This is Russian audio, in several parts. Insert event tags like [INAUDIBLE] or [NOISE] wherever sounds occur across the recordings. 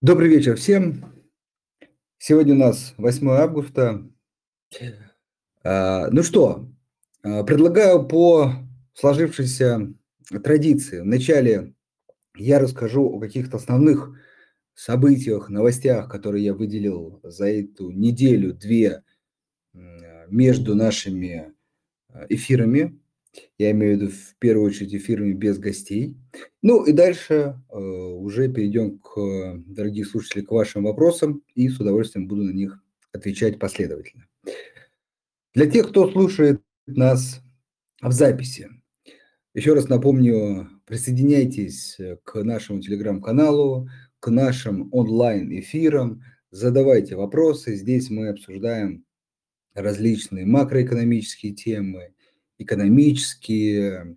Добрый вечер всем. Сегодня у нас 8 августа. А, ну что, а, предлагаю по сложившейся традиции. Вначале я расскажу о каких-то основных событиях, новостях, которые я выделил за эту неделю-две между нашими эфирами. Я имею в виду в первую очередь эфирами без гостей. Ну и дальше э, уже перейдем к, дорогие слушатели, к вашим вопросам и с удовольствием буду на них отвечать последовательно. Для тех, кто слушает нас в записи, еще раз напомню, присоединяйтесь к нашему телеграм-каналу, к нашим онлайн-эфирам, задавайте вопросы. Здесь мы обсуждаем различные макроэкономические темы, экономические,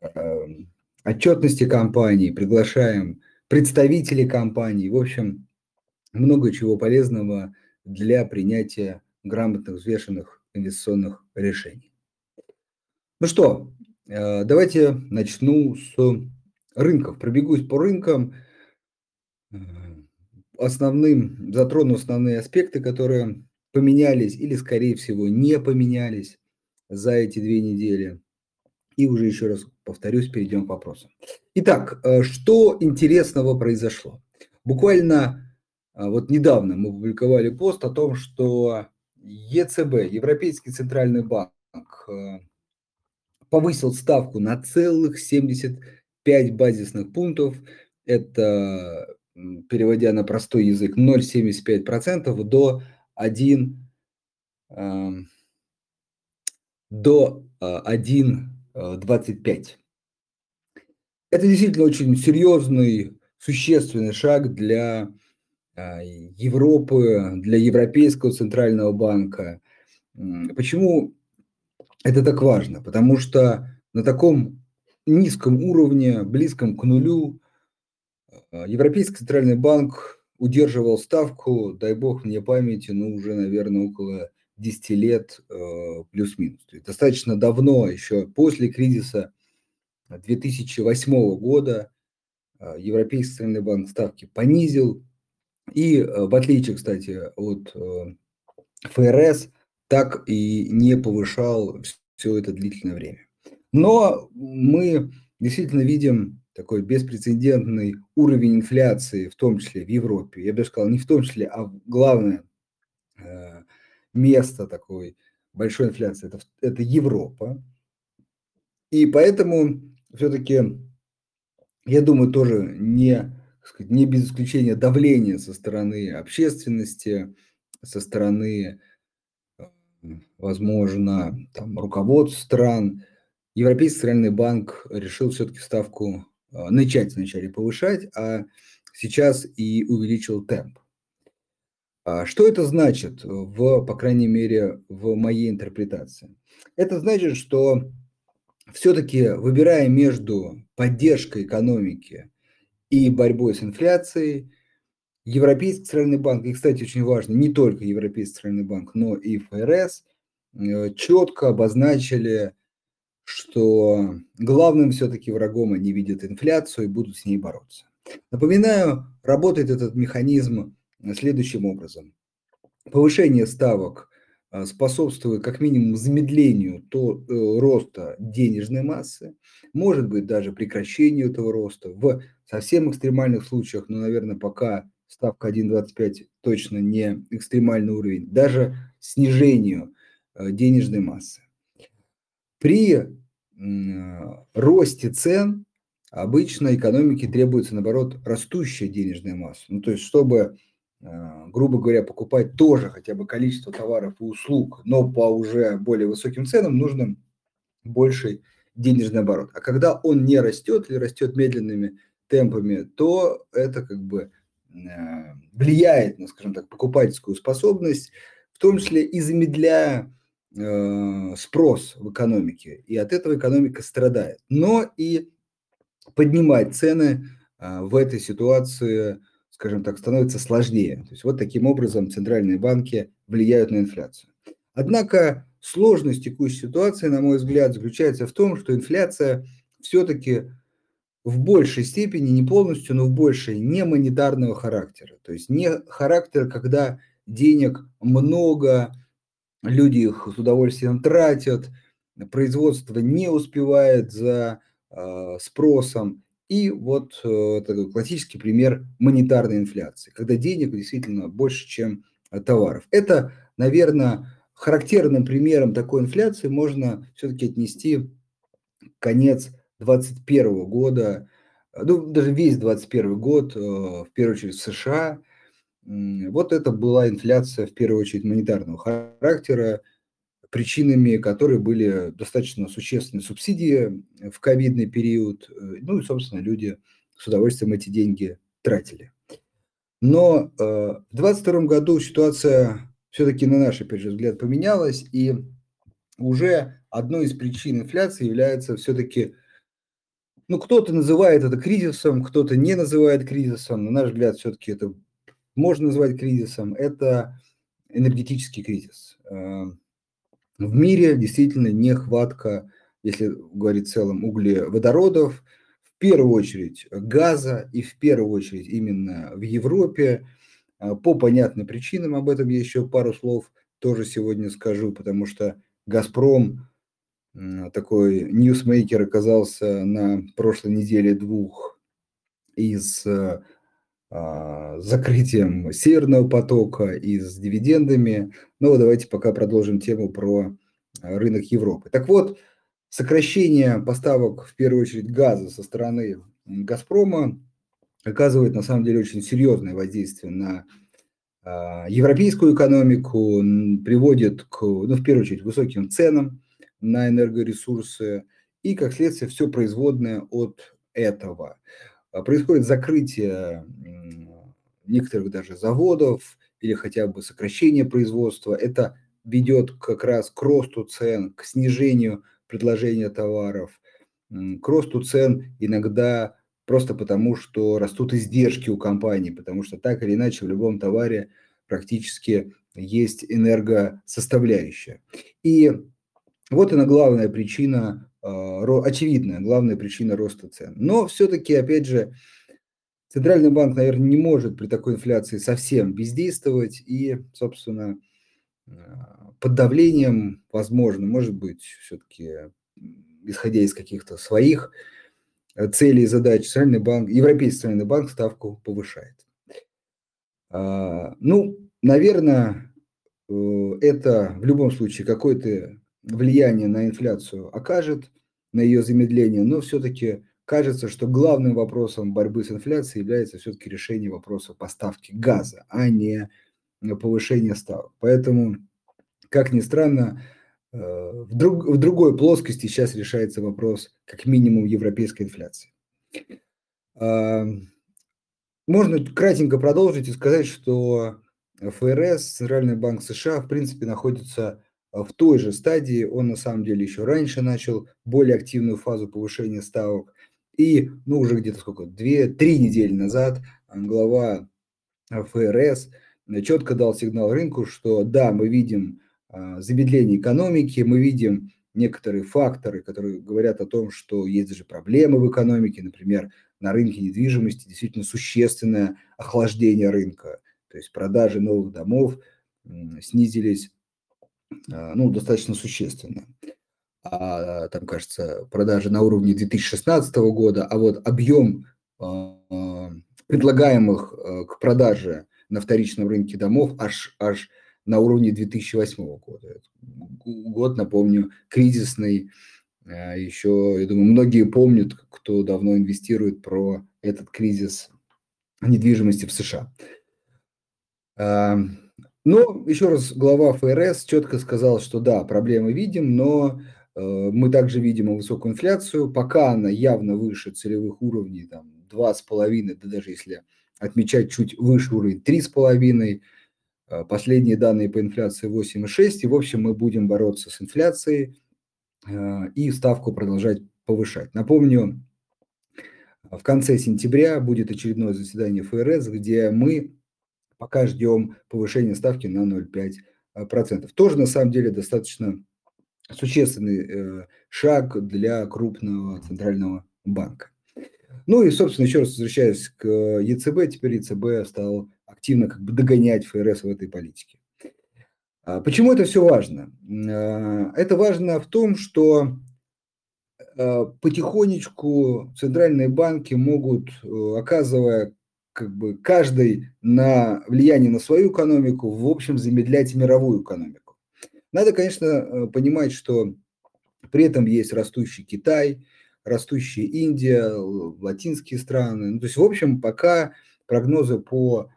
эм, отчетности компании, приглашаем представителей компании. В общем, много чего полезного для принятия грамотных, взвешенных инвестиционных решений. Ну что, э, давайте начну с рынков. Пробегусь по рынкам. Э, основным, затрону основные аспекты, которые поменялись или, скорее всего, не поменялись за эти две недели. И уже еще раз повторюсь, перейдем к вопросам. Итак, э, что интересного произошло? Буквально э, вот недавно мы публиковали пост о том, что ЕЦБ, Европейский центральный банк, э, повысил ставку на целых 75 базисных пунктов. Это, переводя на простой язык, 0,75% до 1 до 1,25. А, Это действительно очень серьезный, существенный шаг для а, Европы, для Европейского центрального банка. Почему это так важно? Потому что на таком низком уровне, близком к нулю, а, Европейский центральный банк удерживал ставку, дай бог мне памяти, ну уже, наверное, около 10 лет э, плюс-минус. Достаточно давно, еще после кризиса 2008 года, э, Европейский центральный банк ставки понизил. И э, в отличие, кстати, от ФРС, так и не повышал все это длительное время. Но мы действительно видим такой беспрецедентный уровень инфляции, в том числе в Европе. Я бы сказал, не в том числе, а главное, место такой большой инфляции, это, это Европа. И поэтому все-таки, я думаю, тоже не, сказать, не без исключения давления со стороны общественности, со стороны, возможно, там, руководств стран, Европейский центральный банк решил все-таки ставку а, начать вначале повышать, а сейчас и увеличил темп. А что это значит, в, по крайней мере, в моей интерпретации? Это значит, что все-таки выбирая между поддержкой экономики и борьбой с инфляцией, Европейский центральный банк, и, кстати, очень важно, не только Европейский центральный банк, но и ФРС, э, четко обозначили, что главным все-таки врагом они видят инфляцию и будут с ней бороться. Напоминаю, работает этот механизм следующим образом. Повышение ставок а, способствует как минимум замедлению то, э, роста денежной массы, может быть даже прекращению этого роста. В совсем экстремальных случаях, ну, наверное, пока ставка 1,25 точно не экстремальный уровень, даже снижению э, денежной массы. При э, росте цен обычно экономике требуется, наоборот, растущая денежная масса. Ну, то есть, чтобы грубо говоря, покупать тоже хотя бы количество товаров и услуг, но по уже более высоким ценам нужно больший денежный оборот. А когда он не растет или растет медленными темпами, то это как бы э, влияет на, скажем так, покупательскую способность, в том числе и замедляя э, спрос в экономике. И от этого экономика страдает. Но и поднимать цены в этой ситуации скажем так, становится сложнее. То есть вот таким образом центральные банки влияют на инфляцию. Однако сложность текущей ситуации, на мой взгляд, заключается в том, что инфляция все-таки в большей степени, не полностью, но в большей, не монетарного характера. То есть не характер, когда денег много, люди их с удовольствием тратят, производство не успевает за э, спросом. И вот э, такой классический пример монетарной инфляции, когда денег действительно больше, чем товаров. Это, наверное, характерным примером такой инфляции можно все-таки отнести конец 2021 года, ну, даже весь 2021 год, э, в первую очередь в США. Вот это была инфляция, в первую очередь, монетарного характера, причинами которые были достаточно существенные субсидии в ковидный период. Э, ну и, собственно, люди с удовольствием эти деньги тратили. Но э, в 2022 году ситуация все-таки, на наш, опять же, взгляд, поменялась, и уже одной из причин инфляции является все-таки, ну, кто-то называет это кризисом, кто-то не называет кризисом, на наш взгляд, все-таки это можно назвать кризисом, это энергетический кризис. Э, в мире действительно нехватка, если говорить в целом, углеводородов, в первую очередь газа и в первую очередь именно в Европе. Э, по понятным причинам, об этом я еще пару слов тоже сегодня скажу, потому что «Газпром», такой ньюсмейкер оказался на прошлой неделе двух из э, а, закрытием Северного потока и с дивидендами. Но давайте пока продолжим тему про а, рынок Европы. Так вот, сокращение поставок, в первую очередь, газа со стороны «Газпрома» оказывает на самом деле очень серьезное воздействие на а, европейскую экономику, приводит к, ну, в первую очередь, высоким ценам на энергоресурсы и, как следствие, все производное от этого. Происходит закрытие некоторых даже заводов или хотя бы сокращение производства. Это ведет как раз к росту цен, к снижению предложения товаров, к росту цен иногда просто потому, что растут издержки у компании, потому что так или иначе в любом товаре практически есть энергосоставляющая. И вот она главная причина, а, очевидная главная причина роста цен. Но все-таки, опять же, Центральный банк, наверное, не может при такой инфляции совсем бездействовать, и, собственно, а, под давлением, возможно, может быть, все-таки, исходя из каких-то своих э, целей и задач, Центральный банк, Европейский Центральный банк ставку повышает. А, ну, наверное, э, это в любом случае какое-то влияние на инфляцию окажет, на ее замедление, но все-таки кажется, что главным вопросом борьбы с инфляцией является все-таки решение вопроса поставки газа, а не повышение ставок. Поэтому, как ни странно, э, в, друг, в другой плоскости сейчас решается вопрос как минимум европейской инфляции. Можно кратенько продолжить и сказать, что ФРС, Центральный банк США, в принципе, находится в той же стадии. Он на самом деле еще раньше начал более активную фазу повышения ставок. И, ну, уже где-то сколько, две-три недели назад глава ФРС четко дал сигнал рынку, что да, мы видим а, замедление экономики, мы видим некоторые факторы, которые говорят о том, что есть даже проблемы в экономике, например, на рынке недвижимости действительно существенное охлаждение рынка, то есть продажи новых домов снизились а, ну, достаточно существенно а, там, кажется, продажи на уровне 2016 года, а вот объем а, предлагаемых а, к продаже на вторичном рынке домов аж, аж на уровне 2008 года. Год, напомню, кризисный. А, Еще, я думаю, многие помнят, кто давно инвестирует про этот кризис недвижимости в США. Но еще раз глава ФРС четко сказал, что да, проблемы видим, но Э, мы также видим высокую инфляцию, пока она явно выше целевых уровней, там 2,5, да даже если отмечать чуть выше уровень 3,5, э, последние данные по инфляции 8,6, и в общем мы будем бороться с инфляцией э, и ставку продолжать повышать. Напомню, в конце сентября будет очередное заседание ФРС, где мы пока ждем повышения ставки на 0,5%. Тоже на самом деле достаточно существенный э, шаг для крупного центрального банка. Ну и, собственно, еще раз возвращаясь к ЕЦБ, теперь ЕЦБ стал активно как бы догонять ФРС в этой политике. А почему это все важно? А, это важно в том, что а, потихонечку центральные банки могут, э, оказывая как бы каждый на влияние на свою экономику, в общем, замедлять мировую экономику. Надо, конечно, э, понимать, что при этом есть растущий Китай, растущая Индия, латинские страны. Ну, то есть, в общем, пока прогнозы по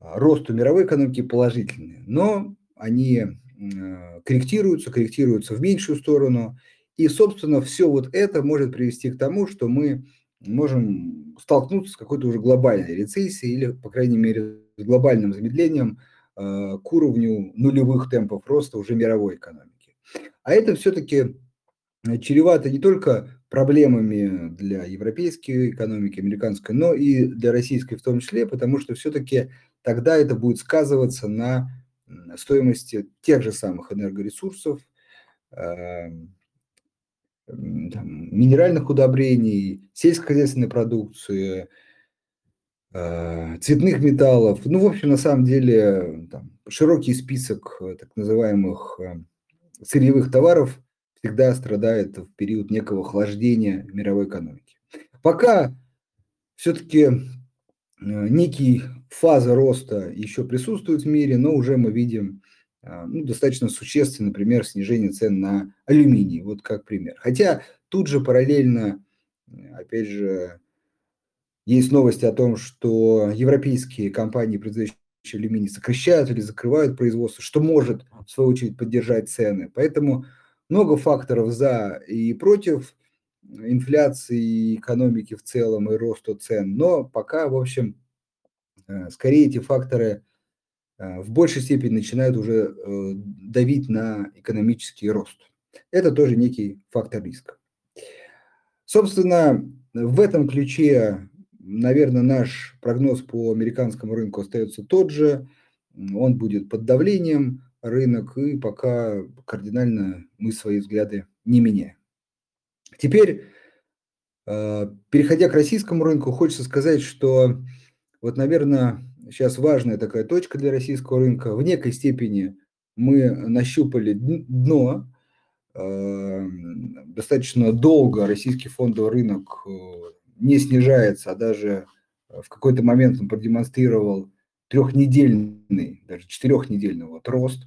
росту мировой экономики положительные, но они э, корректируются, корректируются в меньшую сторону. И, собственно, все вот это может привести к тому, что мы можем столкнуться с какой-то уже глобальной рецессией или, по крайней мере, с глобальным замедлением э, к уровню нулевых темпов роста уже мировой экономики. А это все-таки чревато не только проблемами для европейской экономики, американской, но и для российской в том числе, потому что все-таки тогда это будет сказываться на стоимости тех же самых энергоресурсов, эм, там, минеральных удобрений, сельскохозяйственной продукции, э, цветных металлов. Ну, в общем, на самом деле, там, широкий список э, так называемых э, сырьевых товаров всегда страдает в период некого охлаждения мировой экономики. Пока все-таки некий фаза роста еще присутствует в мире, но уже мы видим ну, достаточно существенный, например, снижение цен на алюминий, вот как пример. Хотя тут же параллельно, опять же, есть новости о том, что европейские компании, производящие алюминий, сокращают или закрывают производство, что может, в свою очередь, поддержать цены. Поэтому много факторов за и против инфляции, экономики в целом и росту цен. Но пока, в общем, э, скорее эти факторы – в большей степени начинают уже э, давить на экономический рост. Это тоже некий фактор риска. Собственно, в этом ключе, наверное, наш прогноз по американскому рынку остается тот же. Он будет под давлением рынок, и пока кардинально мы свои взгляды не меняем. Теперь, э, переходя к российскому рынку, хочется сказать, что вот, наверное, сейчас важная такая точка для российского рынка. В некой степени мы нащупали дно. Эм, достаточно долго российский фондовый рынок э, не снижается, а даже в какой-то момент он продемонстрировал трехнедельный, даже четырехнедельный вот рост,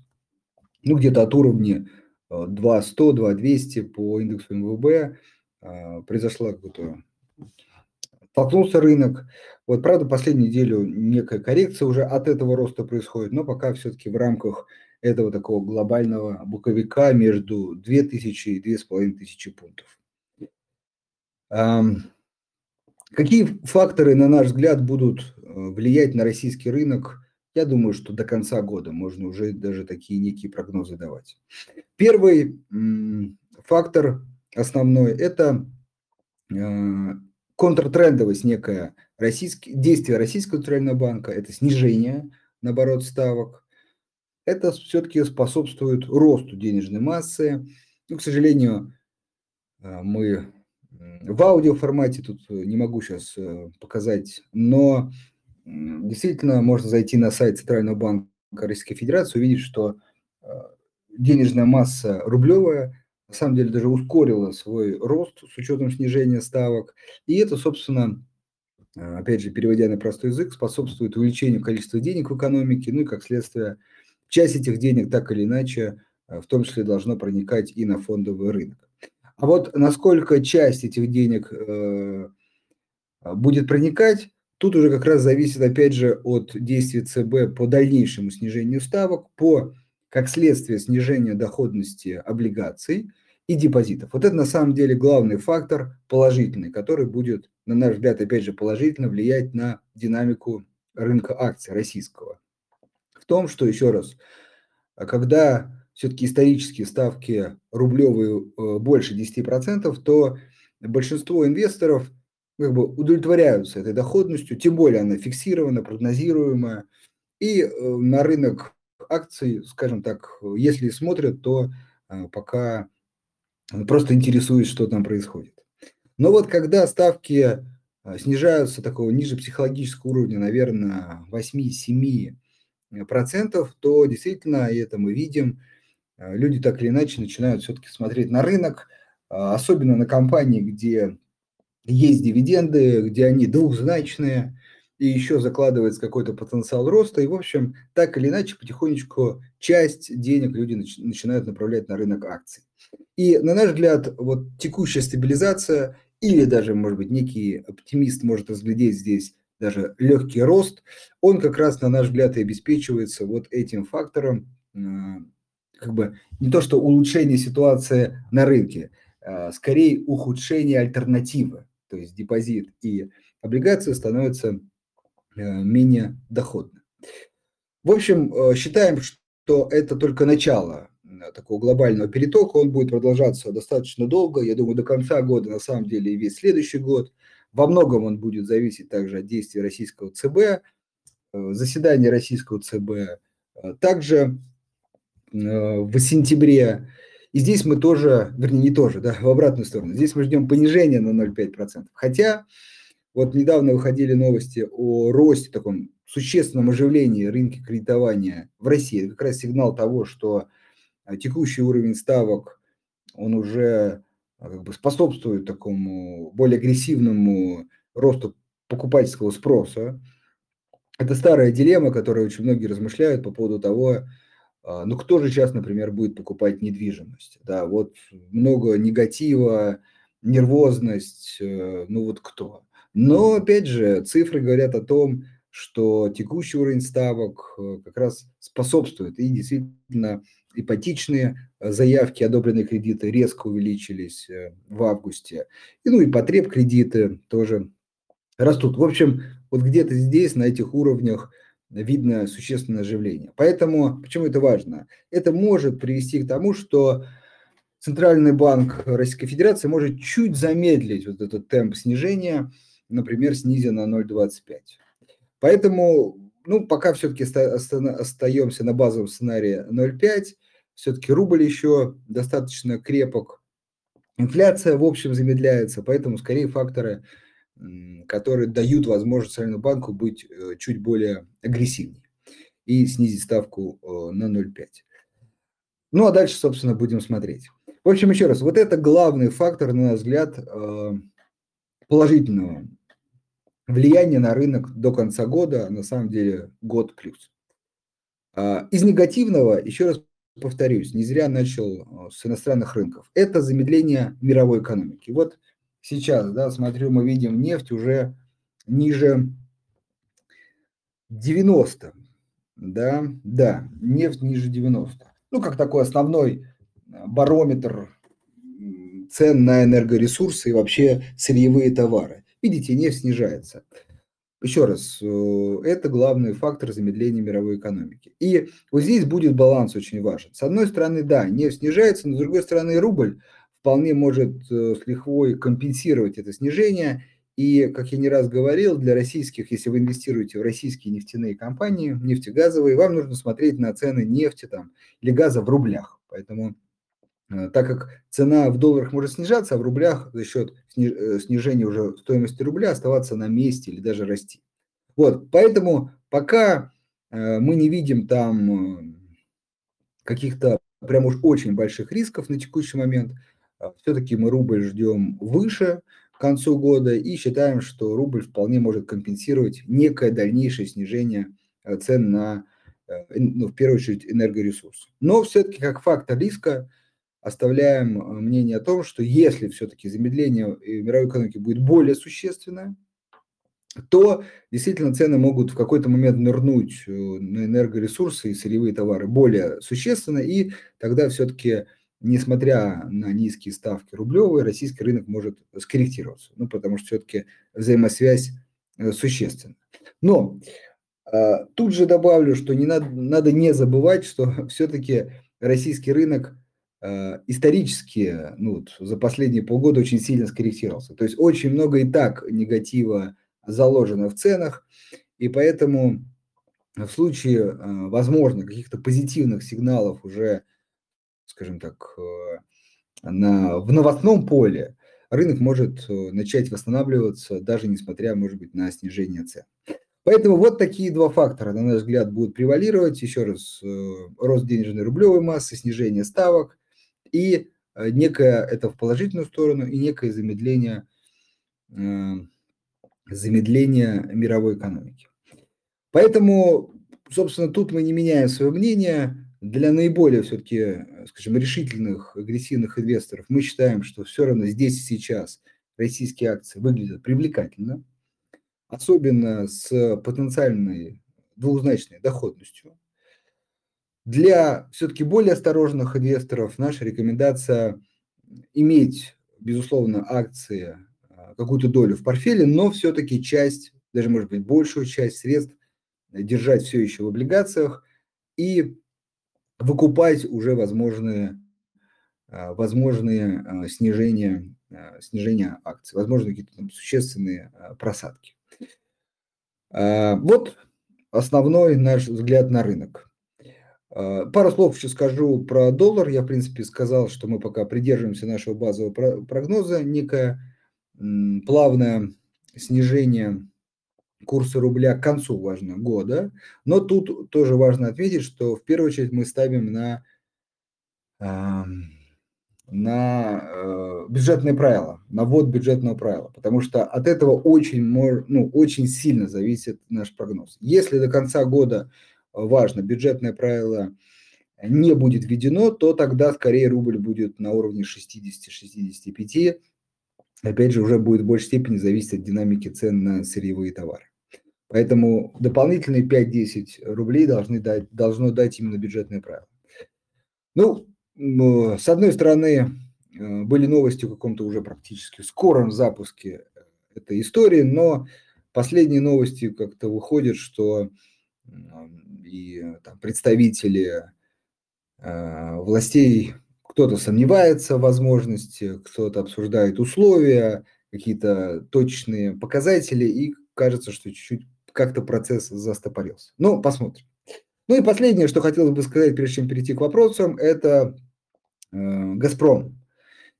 ну где-то от уровня 2100, э, 2200 по индексу МВБ э, произошла какая-то Столкнулся рынок. Вот, правда, последнюю неделю некая коррекция уже от этого роста происходит, но пока все-таки в рамках этого такого глобального буковика между 2000 и 2500 пунктов. Какие факторы, на наш взгляд, будут э, влиять на российский рынок? Я думаю, что до конца года можно уже даже такие некие прогнозы давать. Первый фактор основной – это э, контртрендовость некая российский, действие Российского центрального банка, это снижение, наоборот, ставок. Это все-таки способствует росту денежной массы. Ну, к сожалению, э, мы в аудиоформате тут не могу сейчас э, показать, но действительно можно зайти на сайт Центрального банка Российской Федерации, увидеть, что э, денежная масса рублевая на самом деле даже ускорила свой рост с учетом снижения ставок. И это, собственно, э, опять же, переводя на простой язык, способствует увеличению количества денег в экономике, ну и, как следствие, часть этих денег так или иначе, э, в том числе, должно проникать и на фондовый рынок. А вот насколько часть этих денег э, будет проникать, тут уже как раз зависит, опять же, от действий ЦБ по дальнейшему снижению ставок, по, как следствие, снижения доходности облигаций – и депозитов. Вот это на самом деле главный фактор положительный, который будет, на наш взгляд, опять же, положительно влиять на динамику рынка акций российского. В том, что, еще раз, когда все-таки исторические ставки рублевые э, больше 10%, то большинство инвесторов как бы удовлетворяются этой доходностью, тем более она фиксирована, прогнозируемая. И э, на рынок акций, скажем так, если смотрят, то э, пока просто интересуюсь, что там происходит. Но вот когда ставки э, снижаются такого ниже психологического уровня, наверное, 8-7%, то действительно, и это мы видим, люди так или иначе начинают все-таки смотреть на рынок, особенно на компании, где есть дивиденды, где они двухзначные, и еще закладывается какой-то потенциал роста, и, в общем, так или иначе, потихонечку часть денег люди начинают направлять на рынок акций. И, на наш взгляд, вот текущая стабилизация или даже, может быть, некий оптимист может разглядеть здесь даже легкий рост, он как раз, на наш взгляд, и обеспечивается вот этим фактором, как бы не то что улучшение ситуации на рынке, а скорее ухудшение альтернативы, то есть депозит и облигации становятся Э, менее доходны. В общем, э, считаем, что это только начало э, такого глобального перетока, он будет продолжаться достаточно долго, я думаю, до конца года, на самом деле, и весь следующий год. Во многом он будет зависеть также от действий российского ЦБ, заседание российского ЦБ также в сентябре. И здесь мы тоже, вернее, не тоже, да, [LAUGHS] в обратную сторону, здесь мы ждем понижения на 0,5%. Хотя вот недавно выходили новости о росте, таком существенном оживлении рынка кредитования в России. Это как раз сигнал того, что а, текущий уровень ставок, он уже а, как бы способствует такому более агрессивному росту покупательского спроса. Это старая дилемма, которой очень многие размышляют по поводу того, а, ну кто же сейчас, например, будет покупать недвижимость. Да, вот много негатива, нервозность, э, ну вот кто. Но, опять же, цифры говорят о том, что текущий уровень ставок э, как раз способствует. И действительно, ипотечные э, заявки, одобренные кредиты резко увеличились э, в августе. И, ну и потреб кредиты тоже растут. В общем, вот где-то здесь, на этих уровнях, видно существенное оживление. Поэтому, почему это важно? Это может привести к тому, что Центральный банк Российской Федерации может чуть замедлить вот этот темп снижения, например, снизя на 0,25. Поэтому, ну, пока все-таки остаемся на базовом сценарии 0,5, все-таки рубль еще достаточно крепок, инфляция в общем замедляется, поэтому скорее факторы, которые дают возможность Центральному банку быть э, чуть более агрессивнее и снизить ставку э, на 0,5. Ну, а дальше, собственно, будем смотреть. В общем, еще раз, вот это главный фактор, на наш взгляд, э, положительного влияние на рынок до конца года, на самом деле год плюс. А, из негативного, еще раз повторюсь, не зря начал а, с иностранных рынков, это замедление мировой экономики. Вот сейчас, да, смотрю, мы видим нефть уже ниже 90, да, да, нефть ниже 90. Ну, как такой основной а, барометр цен на энергоресурсы и вообще сырьевые товары. Видите, нефть снижается. Еще раз, э, это главный фактор замедления мировой экономики. И вот здесь будет баланс очень важен. С одной стороны, да, нефть снижается, но с другой стороны, рубль вполне может э, с лихвой компенсировать это снижение. И, как я не раз говорил, для российских, если вы инвестируете в российские нефтяные компании, нефтегазовые, вам нужно смотреть на цены нефти там, или газа в рублях. Поэтому так как цена в долларах может снижаться, а в рублях за счет э, снижения уже стоимости рубля оставаться на месте или даже расти. Вот, поэтому пока э, мы не видим там каких-то прям уж очень больших рисков на текущий момент, все-таки мы рубль ждем выше к концу года и считаем, что рубль вполне может компенсировать некое дальнейшее снижение цен на, ну, в первую очередь, энергоресурсы. Но все-таки как фактор риска оставляем э, мнение о том, что если все-таки замедление мировой экономики будет более существенное, то действительно цены могут в какой-то момент нырнуть э, на энергоресурсы и сырьевые товары более существенно, и тогда все-таки, несмотря на низкие ставки рублевые, российский рынок может скорректироваться, ну, потому что все-таки взаимосвязь э, существенна. Но тут же добавлю, что не надо, надо не забывать, что [LAUGHS] все-таки российский рынок исторически ну, вот, за последние полгода очень сильно скорректировался. То есть очень много и так негатива заложено в ценах, и поэтому в случае, э, возможно, каких-то позитивных сигналов уже, скажем так, э, на, в новостном поле, рынок может начать восстанавливаться, даже несмотря, может быть, на снижение цен. Поэтому вот такие два фактора, на наш взгляд, будут превалировать. Еще раз, рост денежной рублевой массы, снижение ставок и некое, это в положительную сторону, и некое замедление, замедление мировой экономики. Поэтому, собственно, тут мы не меняем свое мнение. Для наиболее все-таки, скажем, решительных, агрессивных инвесторов мы считаем, что все равно здесь и сейчас российские акции выглядят привлекательно, особенно с потенциальной двузначной доходностью. Для все-таки более осторожных инвесторов наша рекомендация иметь, безусловно, акции, а, какую-то долю в портфеле, но все-таки часть, даже может быть большую часть средств держать все еще в облигациях и выкупать уже возможные, а, возможные а, снижения, снижения акций, возможно, какие-то существенные просадки. Вот основной наш взгляд на рынок. Пару слов еще скажу про доллар. Я, в принципе, сказал, что мы пока придерживаемся нашего базового прогноза. Некое плавное снижение курса рубля к концу важно года. Но тут тоже важно отметить, что в первую очередь мы ставим на, на э, бюджетные правила, на ввод бюджетного правила, потому что от этого очень, ну, очень сильно зависит наш прогноз. Если до конца года важно бюджетное правило не будет введено, то тогда скорее рубль будет на уровне 60-65. Опять же, уже будет в большей степени зависеть от динамики цен на сырьевые товары. Поэтому дополнительные 5-10 рублей должны дать, должно дать именно бюджетное правило. Ну, с одной стороны, э, были новости о каком-то уже практически скором запуске э, этой истории, но последние новости как-то выходят, что и там, представители э, властей, кто-то сомневается в возможности, кто-то обсуждает условия, какие-то точные показатели, и кажется, что чуть-чуть как-то процесс застопорился. Ну, посмотрим. Ну и последнее, что хотелось бы сказать, прежде чем перейти к вопросам, это э, «Газпром».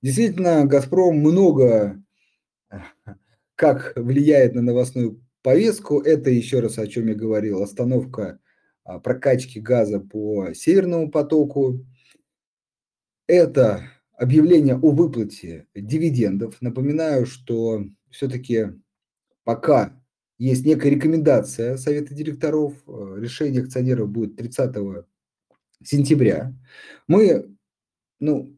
Действительно, «Газпром» много [LAUGHS] как влияет на новостную повестку. Это, еще раз, о чем я говорил, остановка прокачки газа по Северному потоку. Это объявление о выплате дивидендов. Напоминаю, что все-таки пока есть некая рекомендация Совета директоров, э, решение акционеров будет 30 сентября. Мы, ну,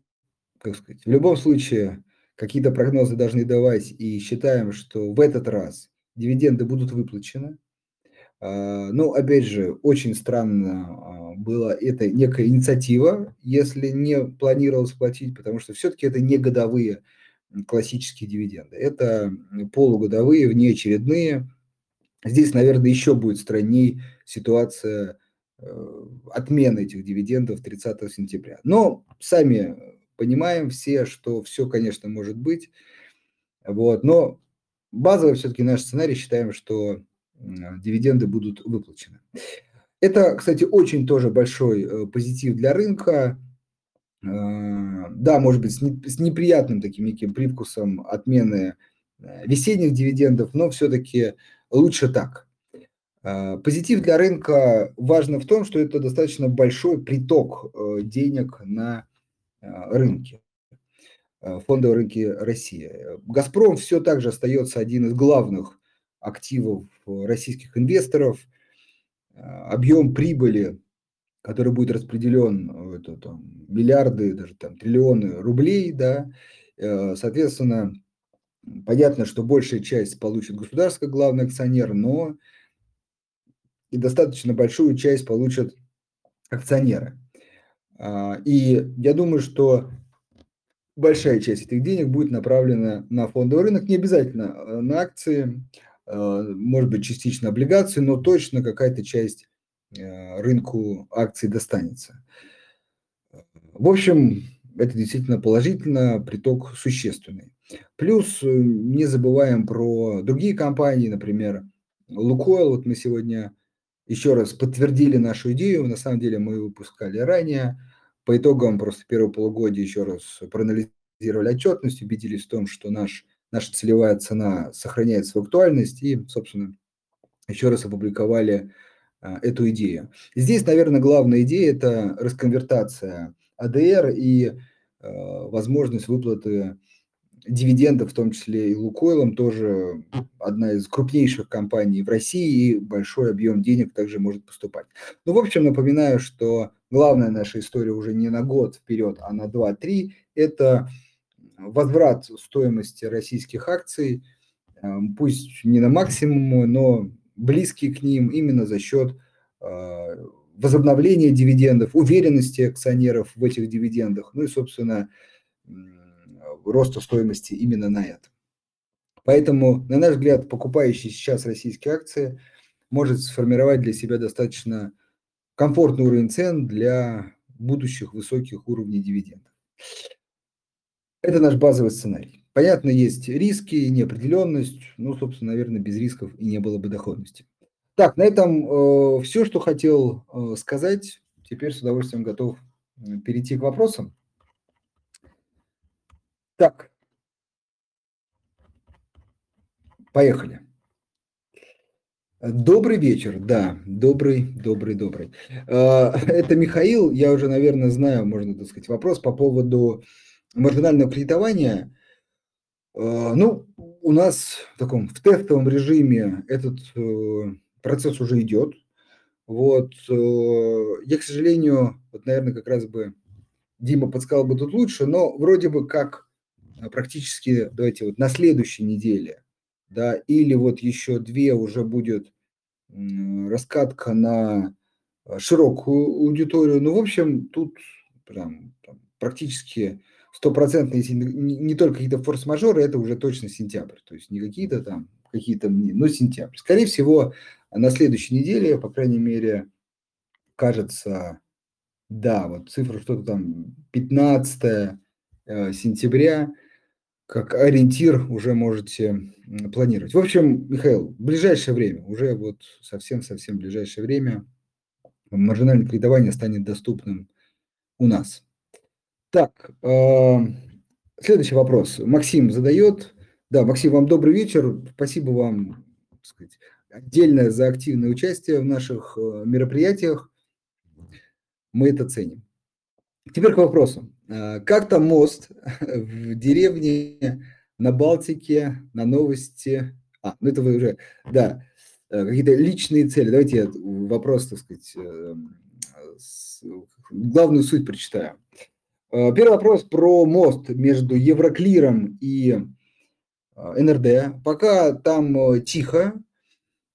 как сказать, в любом случае какие-то прогнозы должны давать и считаем, что в этот раз дивиденды будут выплачены. Но, ну, опять же, очень странно а, была эта некая инициатива, если не планировалось платить, потому что все-таки это не годовые классические дивиденды. Это полугодовые, внеочередные, Здесь, наверное, еще будет странней ситуация э, отмены этих дивидендов 30 сентября. Но сами понимаем все, что все, конечно, может быть. Вот, но базовый все-таки наш сценарий считаем, что дивиденды будут выплачены. Это, кстати, очень тоже большой э, позитив для рынка. Э, да, может быть, с неприятным таким неким привкусом отмены весенних дивидендов, но все-таки лучше так. Позитив для рынка важно в том, что это достаточно большой приток э, денег на рынке, фондовые рынки России. «Газпром» все так же остается один из главных активов российских инвесторов. Объем прибыли, который будет распределен, это там, миллиарды, даже там, триллионы рублей, да, э, соответственно, Понятно, что большая часть получит государство главный акционер, но и достаточно большую часть получат акционеры. А, и я думаю, что большая часть этих денег будет направлена на фондовый рынок, не обязательно э, на акции, э, может быть, частично облигации, но точно какая-то часть э, рынку акций достанется. В общем, это действительно положительно, приток существенный. Плюс э, не забываем про другие компании, например, Лукойл. Вот мы сегодня еще раз подтвердили нашу идею. На самом деле мы выпускали ранее. По итогам просто первого полугодия еще раз проанализировали отчетность, убедились в том, что наш, наша целевая цена сохраняет свою актуальность и, собственно, еще раз опубликовали а, эту идею. Здесь, наверное, главная идея – это расконвертация АДР и а, возможность выплаты дивидендов, в том числе и Лукойлом, тоже одна из крупнейших компаний в России, и большой объем денег также может поступать. Ну, в общем, напоминаю, что главная наша история уже не на год вперед, а на 2-3 – это возврат стоимости российских акций, пусть не на максимум, но близкий к ним именно за счет а, возобновления дивидендов, уверенности акционеров в этих дивидендах, ну и, собственно, роста стоимости именно на это. Поэтому, на наш взгляд, покупающий сейчас российские акции может сформировать для себя достаточно комфортный уровень цен для будущих высоких уровней дивидендов. Это наш базовый сценарий. Понятно, есть риски, неопределенность, ну, собственно, наверное, без рисков и не было бы доходности. Так, на этом э, все, что хотел э, сказать. Теперь с удовольствием готов перейти к вопросам. Так, поехали. Добрый вечер, да, добрый, добрый, добрый. Э, это Михаил, я уже, наверное, знаю, можно так сказать, вопрос по поводу маржинального кредитования. Э, ну, у нас в таком в тестовом режиме этот э, процесс уже идет. Вот я, к сожалению, вот, наверное, как раз бы Дима подсказал бы тут лучше, но вроде бы как практически, давайте вот на следующей неделе, да, или вот еще две уже будет раскатка на широкую аудиторию. Ну, в общем, тут прям там, практически стопроцентно, если не, только какие-то форс-мажоры, это уже точно сентябрь. То есть не какие-то там, какие-то, но сентябрь. Скорее всего, на следующей неделе, по крайней мере, кажется, да, вот цифра что-то там 15 э, сентября, как ориентир уже можете планировать. В общем, Михаил, в ближайшее время, уже вот совсем-совсем ближайшее время маржинальное кредитование станет доступным у нас. Так, э, следующий вопрос. Максим задает. Да, Максим, вам добрый вечер. Спасибо вам сказать, отдельное за активное участие в наших э, мероприятиях. Мы это ценим. Теперь к вопросу. Э, как там мост [LAUGHS] в деревне на Балтике, на новости? А, ну это вы уже, да, э, какие-то личные цели. Давайте я вопрос, так сказать, главную суть прочитаю. Первый вопрос про мост между Евроклиром и НРД. Пока там тихо,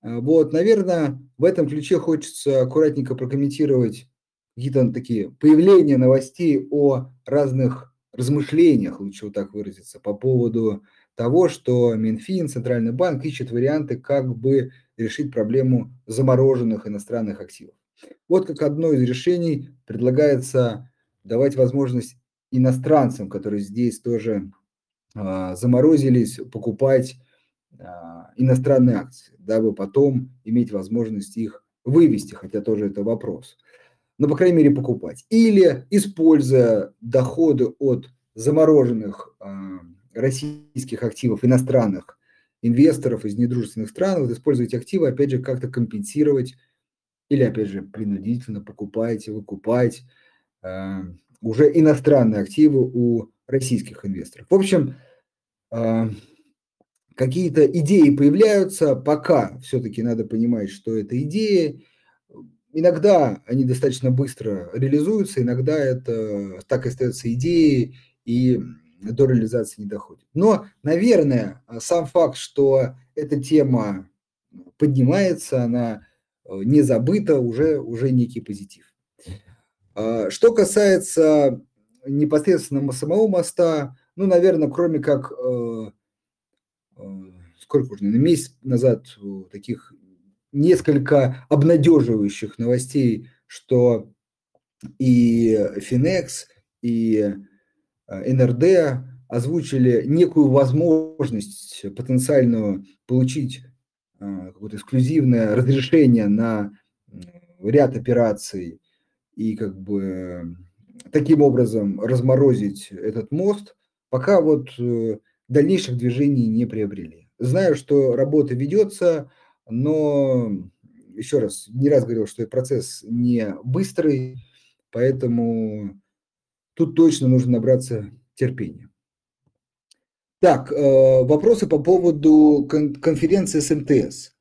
а, вот, наверное, в этом ключе хочется аккуратненько прокомментировать какие-то такие появления новостей о разных размышлениях, лучше вот так выразиться, по поводу того, что Минфин, Центральный банк ищет варианты, как бы решить проблему замороженных иностранных активов. Вот как одно из решений предлагается давать возможность иностранцам, которые здесь тоже э, заморозились, покупать а, иностранные акции, дабы потом иметь возможность их вывести, хотя тоже это вопрос. Но, по крайней мере, покупать. Или, используя доходы от замороженных э, российских активов, иностранных инвесторов из недружественных стран, вот использовать активы, опять же, как-то компенсировать или, опять же, принудительно покупать и выкупать э, уже иностранные активы у российских инвесторов. В общем, э, какие-то идеи появляются, пока все-таки надо понимать, что это идеи. Иногда они достаточно быстро реализуются, иногда это так и остается идеей и до реализации не доходит. Но, наверное, сам факт, что эта тема поднимается, она э, не забыта, уже, уже некий позитив. А, что касается непосредственно самого моста, ну, наверное, кроме как э, сколько уже, месяц назад таких несколько обнадеживающих новостей, что и Финекс, и э, НРД озвучили некую возможность потенциальную получить э, какое-то эксклюзивное разрешение на ряд операций и как бы таким образом разморозить этот мост пока вот э, дальнейших движений не приобрели. Знаю, что работа ведется, но еще раз, не раз говорил, что процесс не быстрый, поэтому тут точно нужно набраться терпения. Так, э, вопросы по поводу конференции с МТС.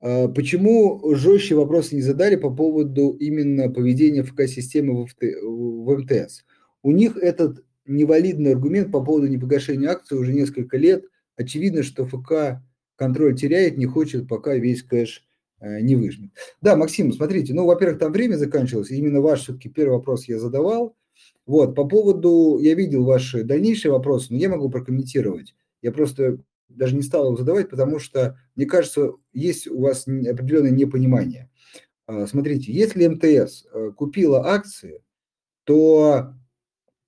Э, почему жестче вопросы не задали по поводу именно поведения ФК-системы в МТС? У них этот невалидный аргумент по поводу непогашения акций уже несколько лет. Очевидно, что ФК контроль теряет, не хочет, пока весь кэш э, не выжмет. Да, Максим, смотрите, ну, во-первых, там время заканчивалось, именно ваш все-таки первый вопрос я задавал. Вот, по поводу, я видел ваши дальнейшие вопросы, но я могу прокомментировать. Я просто даже не стал его задавать, потому что, мне кажется, есть у вас определенное непонимание. А, смотрите, если МТС э, купила акции, то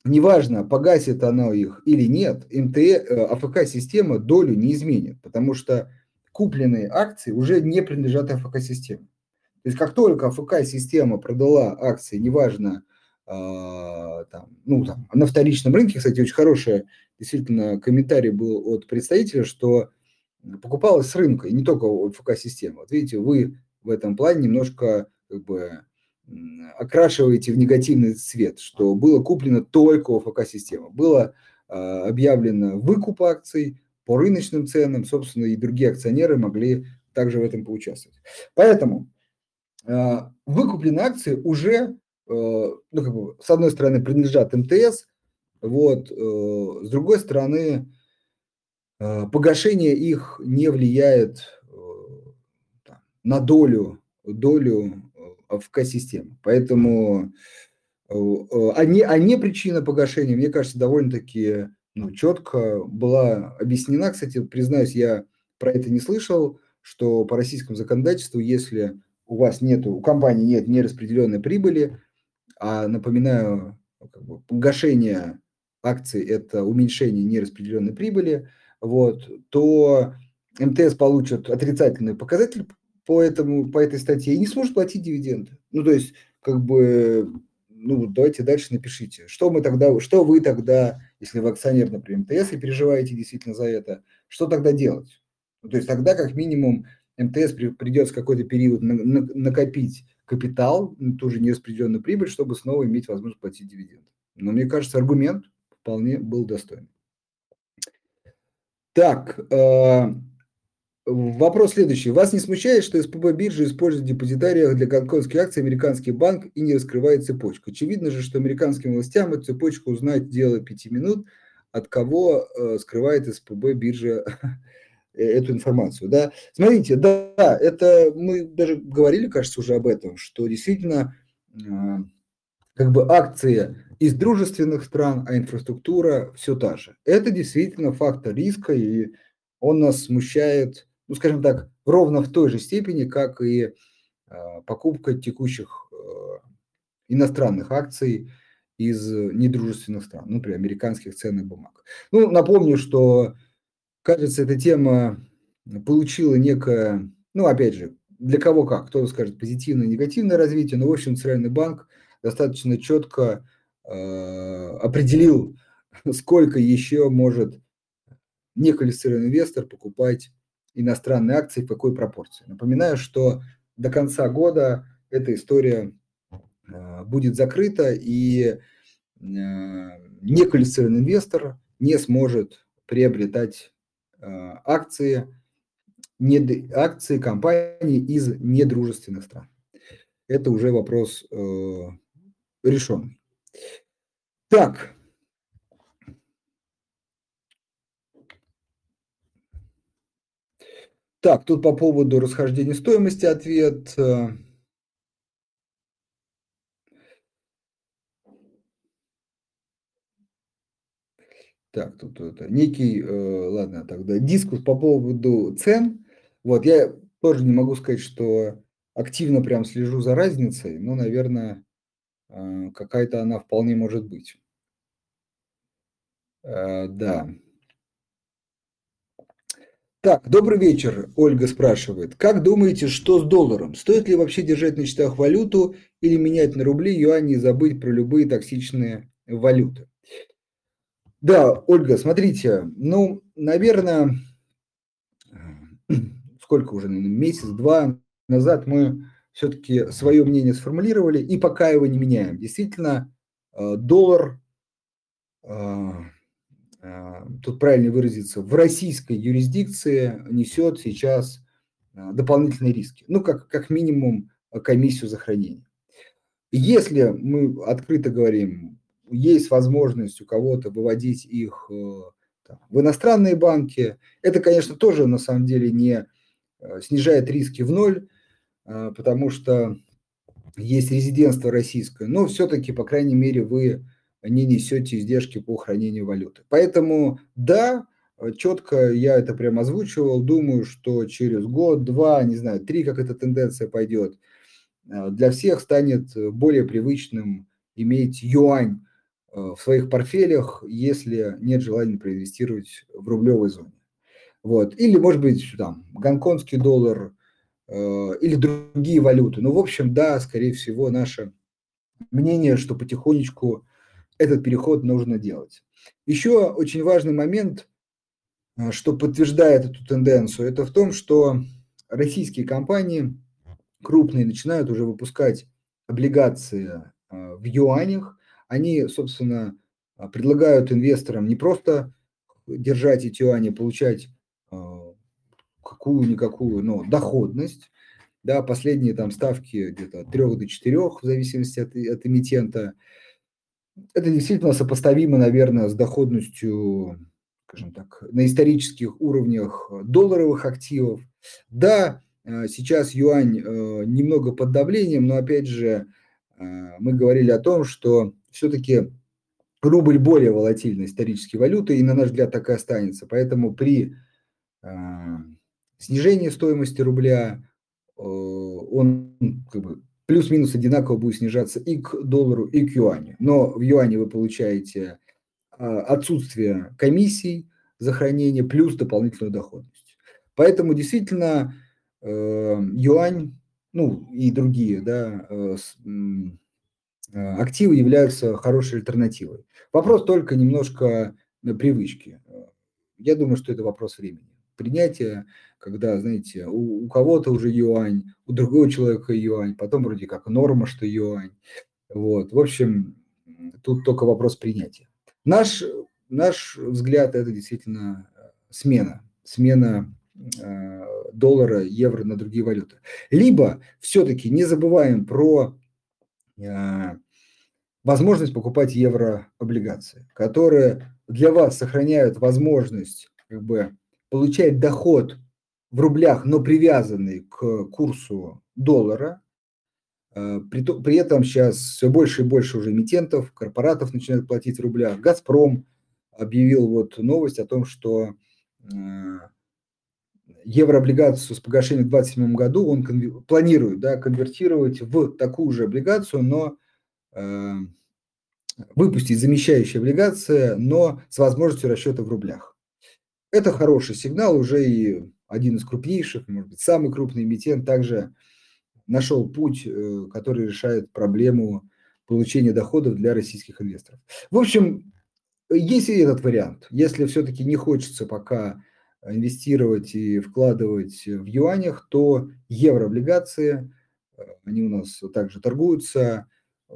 неважно, погасит оно их или нет, МТС, э, АФК-система долю не изменит, потому что купленные акции уже не принадлежат АФК-системе. То есть как только АФК-система продала акции, неважно, там, ну, там, на вторичном рынке, кстати, очень хороший действительно комментарий был от представителя, что покупалось с рынка, и не только от ФК-системы. Вот видите, вы в этом плане немножко как бы окрашиваете в негативный цвет, что было куплено только у ФК-системы. Было э, объявлено выкуп акций по рыночным ценам, собственно, и другие акционеры могли также в этом поучаствовать. Поэтому э, выкупленные акции уже ну, как бы, с одной стороны, принадлежат МТС, вот, э, с другой стороны, э, погашение их не влияет на долю, долю АФК-системы. Поэтому они, они причина погашения, мне кажется, довольно-таки ну, четко была объяснена. Кстати, признаюсь, я про это не слышал, что по российскому законодательству, если у вас нет, у компании нет нераспределенной прибыли, а напоминаю, как бы, погашение акций – это уменьшение нераспределенной прибыли, вот, то МТС получит отрицательный показатель по, этому, по этой статье и не сможет платить дивиденды. Ну, то есть, как бы, ну, давайте дальше напишите, что мы тогда, что вы тогда, если вы акционер, например, МТС и переживаете действительно за это, что тогда делать? Ну, то есть тогда как минимум МТС придется какой-то период накопить капитал, ту же нераспределенную прибыль, чтобы снова иметь возможность платить дивиденды. Но мне кажется, аргумент вполне был достойный. Так, э, вопрос следующий. Вас не смущает, что СПБ биржа использует в для гонконгских акций американский банк и не раскрывает цепочку? Очевидно же, что американским властям эту цепочку узнать дело пяти минут, от кого э, скрывает СПБ биржа [LAUGHS] эту информацию. Да? Смотрите, да, это мы даже говорили, кажется, уже об этом, что действительно а, как бы акции из дружественных стран, а инфраструктура все та же. Это действительно фактор риска, и он нас смущает, ну, скажем так, ровно в той же степени, как и а, покупка текущих а, иностранных акций из недружественных стран, ну, например, американских ценных бумаг. Ну, напомню, что кажется, эта тема получила некое, ну, опять же, для кого как, кто-то скажет позитивное, негативное развитие, но, в общем, Центральный банк достаточно четко э, определил, сколько еще может неквалифицированный инвестор покупать иностранные акции, в какой пропорции. Напоминаю, что до конца года эта история э, будет закрыта, и э, неквалифицированный инвестор не сможет приобретать акции, не, акции компаний из недружественных стран. Это уже вопрос э, решен. Так. Так, тут по поводу расхождения стоимости ответ. Э, Так, тут это некий, э, ладно, тогда дискус по поводу цен. Вот, я тоже не могу сказать, что активно прям слежу за разницей, но, наверное, э, какая-то она вполне может быть. Э, да. Так, добрый вечер, Ольга спрашивает. Как думаете, что с долларом? Стоит ли вообще держать на счетах валюту или менять на рубли, юани и забыть про любые токсичные валюты? Да, Ольга, смотрите, ну, наверное, [CLEARS THROAT] сколько уже, месяц-два назад мы все-таки свое мнение сформулировали и пока его не меняем. Действительно, э, доллар, э, э, тут правильно выразиться, в российской юрисдикции несет сейчас дополнительные риски. Ну, как, как минимум, комиссию за хранение. Если мы открыто говорим, есть возможность у кого-то выводить их там, в иностранные банки, это, конечно, тоже на самом деле не снижает риски в ноль, а, потому что есть резидентство российское, но все-таки, по крайней мере, вы не несете издержки по хранению валюты. Поэтому, да, четко я это прям озвучивал, думаю, что через год, два, не знаю, три, как эта тенденция пойдет, для всех станет более привычным иметь юань в своих портфелях, если нет желания проинвестировать в рублевой зоне. Вот. Или, может быть, там, гонконгский доллар – Э, или другие валюты. Ну, в общем, да, скорее всего, наше мнение, что потихонечку этот переход нужно делать. Еще очень важный момент, э, что подтверждает эту тенденцию, это в том, что российские компании крупные начинают уже выпускать облигации э, в юанях. Они, собственно, предлагают инвесторам не просто держать эти юани, получать какую-никакую, но доходность, да, последние там ставки где-то от 3 до 4, в зависимости от, от эмитента. Это действительно сопоставимо, наверное, с доходностью, скажем так, на исторических уровнях долларовых активов. Да, сейчас юань немного под давлением, но опять же, мы говорили о том, что все-таки рубль более волатильной исторической валюты, и на наш взгляд так и останется. Поэтому при снижение стоимости рубля, э, он как бы плюс-минус одинаково будет снижаться и к доллару, и к юаню. Но в юане вы получаете а, отсутствие комиссий за хранение плюс дополнительную доходность. Поэтому действительно э, юань, ну и другие да, э, активы являются хорошей альтернативой. Вопрос только немножко привычки. Я думаю, что это вопрос времени принятия, когда, знаете, у, у кого-то уже юань, у другого человека юань, потом вроде как норма, что юань. Вот, в общем, тут только вопрос принятия. Наш, наш взгляд – это действительно э, смена, смена э, доллара, евро на другие валюты. Либо все-таки не забываем про э, возможность покупать еврооблигации, которые для вас сохраняют возможность как бы получает доход в рублях, но привязанный к курсу доллара. Э, при, при этом сейчас все больше и больше уже эмитентов, корпоратов начинают платить в рублях. «Газпром» объявил вот новость о том, что э, еврооблигацию с погашением в 2027 году он конвер... планирует да, конвертировать в такую же облигацию, но э, выпустить замещающие облигации, но с возможностью расчета в рублях. Это хороший сигнал, уже и один из крупнейших, может быть, самый крупный эмитент также нашел путь, э, который решает проблему получения доходов для российских инвесторов. В общем, есть и этот вариант. Если все-таки не хочется пока инвестировать и вкладывать в юанях, то еврооблигации, э, они у нас также торгуются.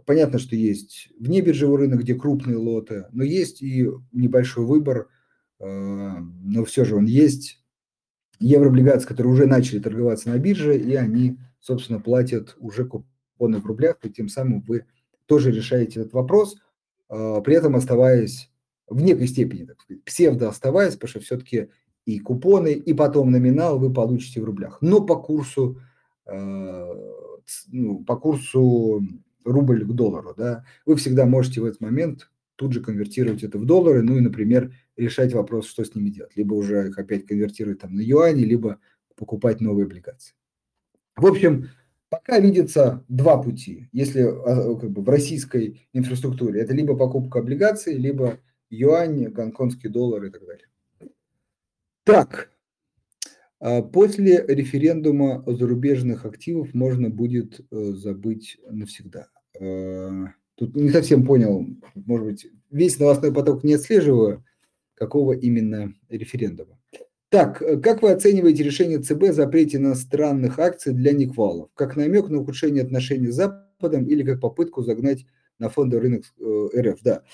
Понятно, что есть внебиржевой рынок, где крупные лоты, но есть и небольшой выбор – Э, но все же он есть. Еврооблигации, которые уже начали торговаться на бирже, и они, собственно, платят уже купоны в рублях, и тем самым вы тоже решаете этот вопрос, э, при этом оставаясь в некой степени, так сказать, псевдо оставаясь, потому что все-таки и купоны, и потом номинал вы получите в рублях. Но по курсу, э, ну, по курсу рубль к доллару, да, вы всегда можете в этот момент тут же конвертировать это в доллары, ну и, например, решать вопрос, что с ними делать. Либо уже их опять конвертировать там на юани, либо покупать новые облигации. В общем, пока видится два пути, если а, как бы, в российской инфраструктуре. Это либо покупка облигаций, либо юань, гонконгский доллар и так далее. Так, а после референдума о зарубежных активах можно будет э, забыть навсегда. Э, тут не совсем понял, может быть, весь новостной поток не отслеживаю, какого именно референдума. Так, э, как вы оцениваете решение ЦБ о запрете иностранных акций для неквалов? Как намек на ухудшение отношений с Западом или как попытку загнать на фондовый рынок э, РФ? Да.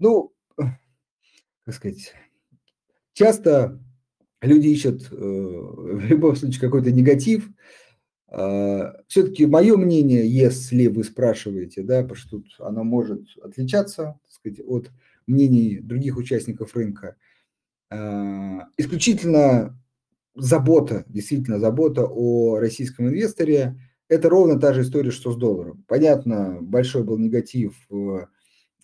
Ну, как сказать, часто люди ищут э, в любом случае какой-то негатив. А, Все-таки мое мнение, если вы спрашиваете, да, потому что тут оно может отличаться так сказать, от мнений других участников рынка, а, исключительно забота, действительно забота о российском инвесторе, это ровно та же история, что с долларом. Понятно, большой был негатив,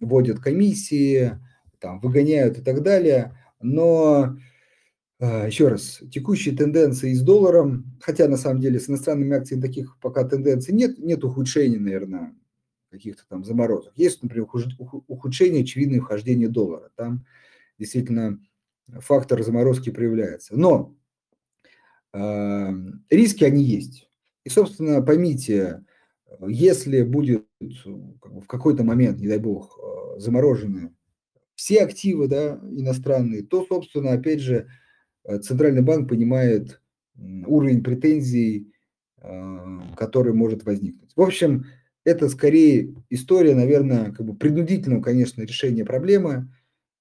вводят комиссии, там, выгоняют и так далее, но еще раз, текущие тенденции с долларом, хотя на самом деле с иностранными акциями таких пока тенденций нет, нет ухудшений, наверное, каких-то там заморозок. Есть, например, ухудшение, очевидное вхождение доллара. Там действительно фактор заморозки проявляется. Но э, риски они есть. И, собственно, поймите, если будет в какой-то момент, не дай бог, а, заморожены все активы да, иностранные, то, собственно, опять же, Э, Центральный банк понимает уровень претензий, э, который может возникнуть. В общем, это скорее история, наверное, как бы принудительного, конечно, решения проблемы.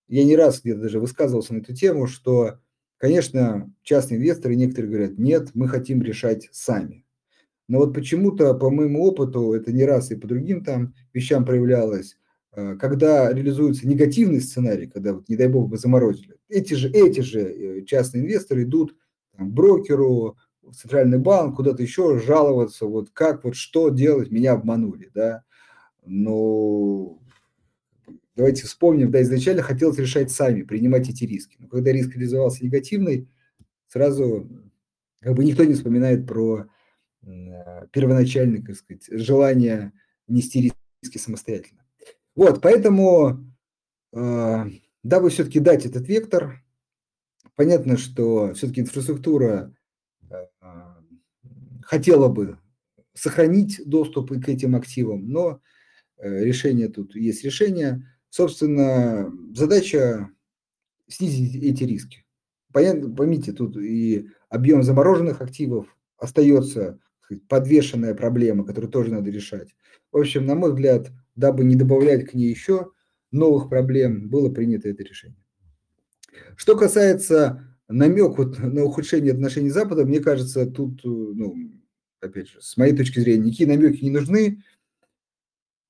Я не раз где-то даже высказывался на эту тему, что, конечно, частные инвесторы, некоторые говорят, нет, мы хотим решать сами. Но вот почему-то, по моему опыту, это не раз и по другим там вещам проявлялось, Э, когда реализуется негативный сценарий, когда, вот, не дай бог, бы заморозили, эти же, эти же э, частные инвесторы идут там, брокеру, в центральный банк, куда-то еще жаловаться, вот как, вот что делать, меня обманули, да. Но давайте вспомним, да, изначально хотелось решать сами, принимать эти риски. Но когда риск реализовался негативный, сразу как бы никто не вспоминает про э, первоначальное, так сказать, желание нести риски самостоятельно. Вот, поэтому, э, дабы все-таки дать этот вектор, понятно, что все-таки инфраструктура э, хотела бы сохранить доступ к этим активам, но э, решение тут есть решение. Собственно, задача снизить эти риски. Понятно, поймите, тут и объем замороженных активов остается подвешенная проблема, которую тоже надо решать. В общем, на мой взгляд, дабы не добавлять к ней еще новых проблем, было принято это решение. Что касается намеков на ухудшение отношений с Западом, мне кажется, тут, ну, опять же, с моей точки зрения, никакие намеки не нужны.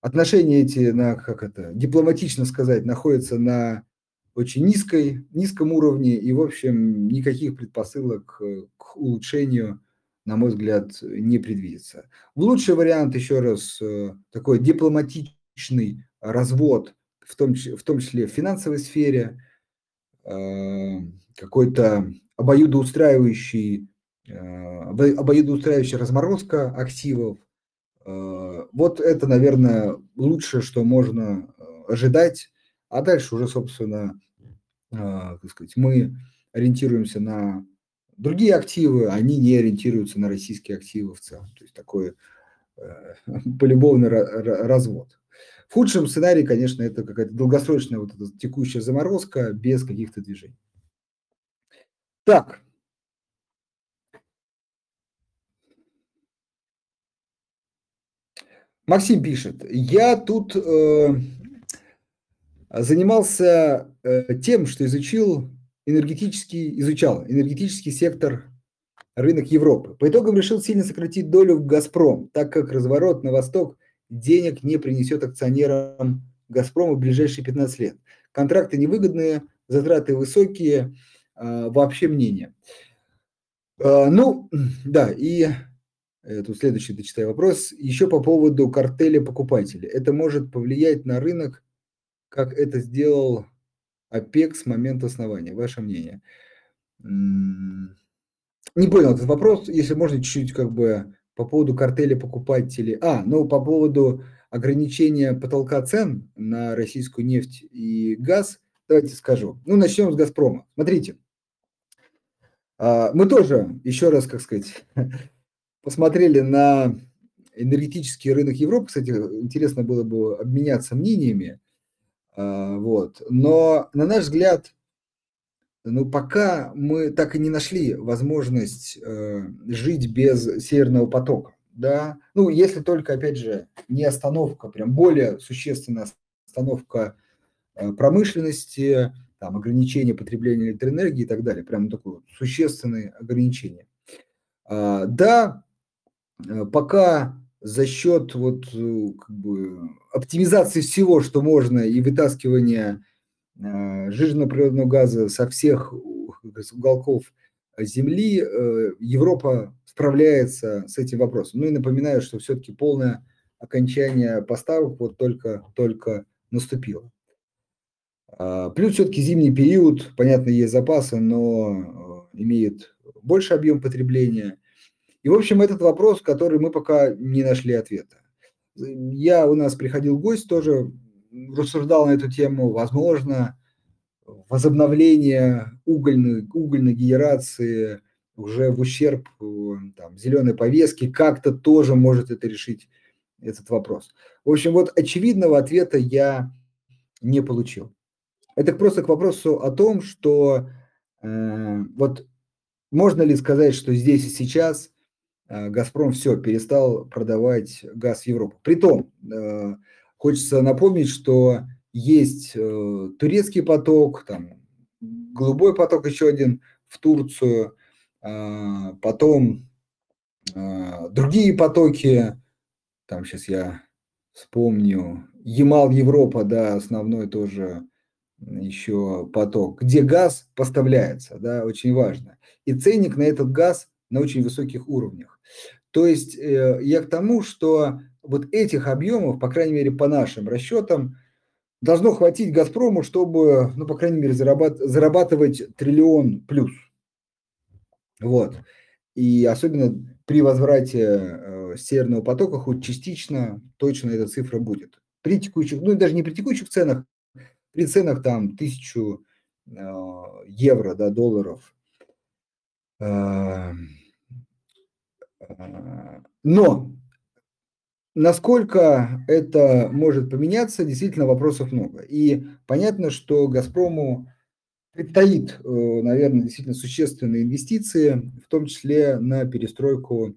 Отношения эти, на, как это, дипломатично сказать, находятся на очень низкой, низком уровне, и, в общем, никаких предпосылок к улучшению на мой взгляд, не предвидится. Лучший вариант, еще раз, э, такой дипломатичный развод, в том, в том числе в финансовой сфере, э, какой-то обоюдоустраивающий, э, обоюдоустраивающая разморозка активов. Вот это, наверное, лучшее, что можно ожидать. А дальше уже, собственно, так сказать, мы ориентируемся на Другие активы, они не ориентируются на российские активы в целом. То есть такой э, [LAUGHS] полюбовный развод. В худшем сценарии, конечно, это какая-то долгосрочная вот эта текущая заморозка без каких-то движений. Так. Максим пишет, я тут э, занимался э, тем, что изучил энергетический, изучал энергетический сектор рынок Европы. По итогам решил сильно сократить долю в «Газпром», так как разворот на восток денег не принесет акционерам «Газпрома» в ближайшие 15 лет. Контракты невыгодные, затраты высокие, э, вообще мнение. Э, ну, да, и э, тут следующий дочитаю вопрос. Еще по поводу картеля покупателей. Это может повлиять на рынок, как это сделал ОПЕК с момента основания. Ваше мнение? Не понял этот вопрос. Если можно, чуть-чуть как бы по поводу картеля покупателей. А, ну по поводу ограничения потолка цен на российскую нефть и газ, давайте скажу. Ну, начнем с «Газпрома». Смотрите, а, мы тоже, еще раз, как сказать, [LAUGHS] посмотрели на энергетический рынок Европы, кстати, интересно было бы обменяться мнениями, вот. Но, на наш взгляд, ну, пока мы так и не нашли возможность э, жить без Северного потока, да, ну, если только, опять же, не остановка, прям более существенная остановка э, промышленности, там, ограничение потребления электроэнергии и так далее, прям такое существенные ограничения. А, да, э, пока за счет вот э, как бы оптимизации всего, что можно, и вытаскивания э, жирного природного газа со всех уголков Земли, э, Европа справляется с этим вопросом. Ну и напоминаю, что все-таки полное окончание поставок вот только, только наступило. А, плюс все-таки зимний период, понятно, есть запасы, но имеет больше объем потребления. И, в общем, этот вопрос, который мы пока не нашли ответа. Я у нас приходил гость, тоже рассуждал на эту тему, возможно, возобновление угольной, угольной генерации уже в ущерб там, зеленой повестки как-то тоже может это решить, этот вопрос. В общем, вот очевидного ответа я не получил. Это просто к вопросу о том, что э, вот можно ли сказать, что здесь и сейчас Э, Газпром все, перестал продавать газ в Европу. Притом, э, хочется напомнить, что есть э, турецкий поток, там, голубой поток еще один в Турцию, потом другие потоки, там сейчас я вспомню, Ямал-Европа, да, основной тоже еще поток, где газ поставляется, да, очень важно. И ценник на этот газ на очень высоких уровнях. То есть э, я к тому, что вот этих объемов, по крайней мере, по нашим расчетам, должно хватить «Газпрому», чтобы, ну, по крайней мере, зарабат зарабатывать триллион плюс. Вот. И особенно при возврате э, Северного потока хоть частично точно эта цифра будет. При текущих, ну, даже не при текущих ценах, при ценах там тысячу э, евро, да, долларов. Э, но насколько это может поменяться, действительно вопросов много. И понятно, что «Газпрому» предстоит, э, наверное, действительно существенные инвестиции, в том числе на перестройку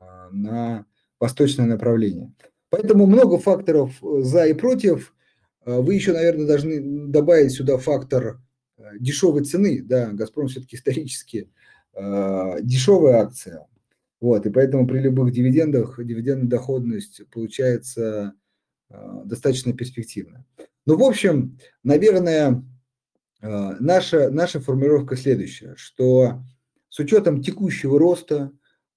а, на восточное направление. Поэтому много факторов э, за и против. Вы еще, наверное, должны добавить сюда фактор э, дешевой цены. Да, «Газпром» все-таки исторически дешевая акция. Вот, и поэтому при любых дивидендах дивидендная доходность получается э, достаточно перспективная. Ну, в общем, наверное, э, наша, наша формулировка следующая, что с учетом текущего роста,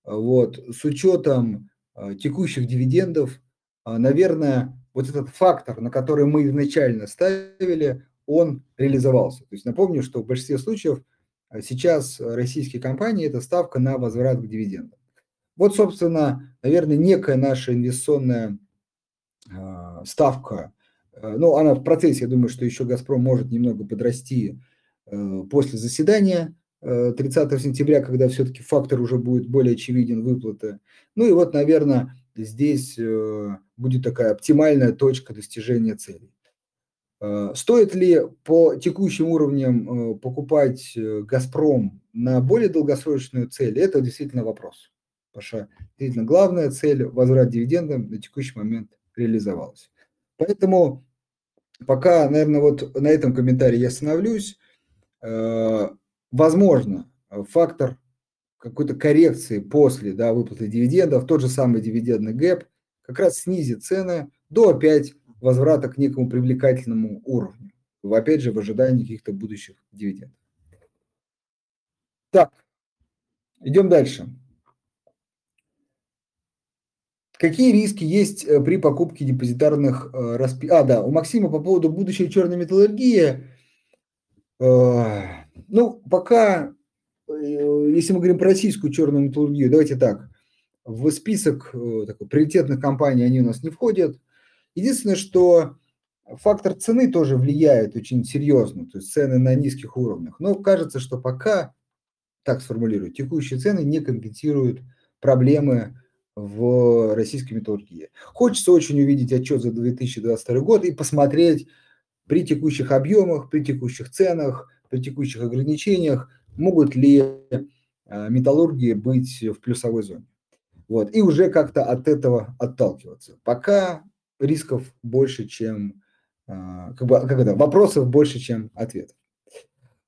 вот, с учетом э, текущих дивидендов, э, наверное, вот этот фактор, на который мы изначально ставили, он реализовался. То есть напомню, что в большинстве случаев сейчас российские компании – это ставка на возврат к дивидендам. Вот, собственно, наверное, некая наша инвестиционная а, ставка, э, ну, она в процессе, я думаю, что еще «Газпром» может немного подрасти э, после заседания 30 э, сентября, когда все-таки фактор уже будет более очевиден выплаты. Ну и вот, наверное, здесь будет такая оптимальная точка достижения целей. Стоит ли по текущим уровням покупать «Газпром» на более долгосрочную цель? Это действительно вопрос. Что действительно главная цель возврат дивидендам на текущий момент реализовалась. Поэтому пока, наверное, вот на этом комментарии я остановлюсь. Э, возможно, фактор какой-то коррекции после да, выплаты дивидендов, тот же самый дивидендный гэп, как раз снизит цены до опять возврата к некому привлекательному уровню. Опять же, в ожидании каких-то будущих дивидендов. Так, идем дальше. Какие риски есть э, при покупке депозитарных э, распи... А, да, у Максима по поводу будущей черной металлургии. Э, ну, пока, если мы говорим про российскую черную металлургию, давайте так, в список такой, приоритетных компаний они у нас не входят. Единственное, что фактор цены тоже влияет очень серьезно, то есть цены на низких уровнях. Но кажется, что пока, так сформулирую, текущие цены не компенсируют проблемы в российской металлургии. Хочется очень увидеть отчет за 2022 год и посмотреть при текущих объемах, при текущих ценах, при текущих ограничениях, могут ли а, металлургии быть в плюсовой зоне. Вот. И уже как-то от этого отталкиваться. Пока рисков больше, чем а, как бы, как это, вопросов больше, чем ответов.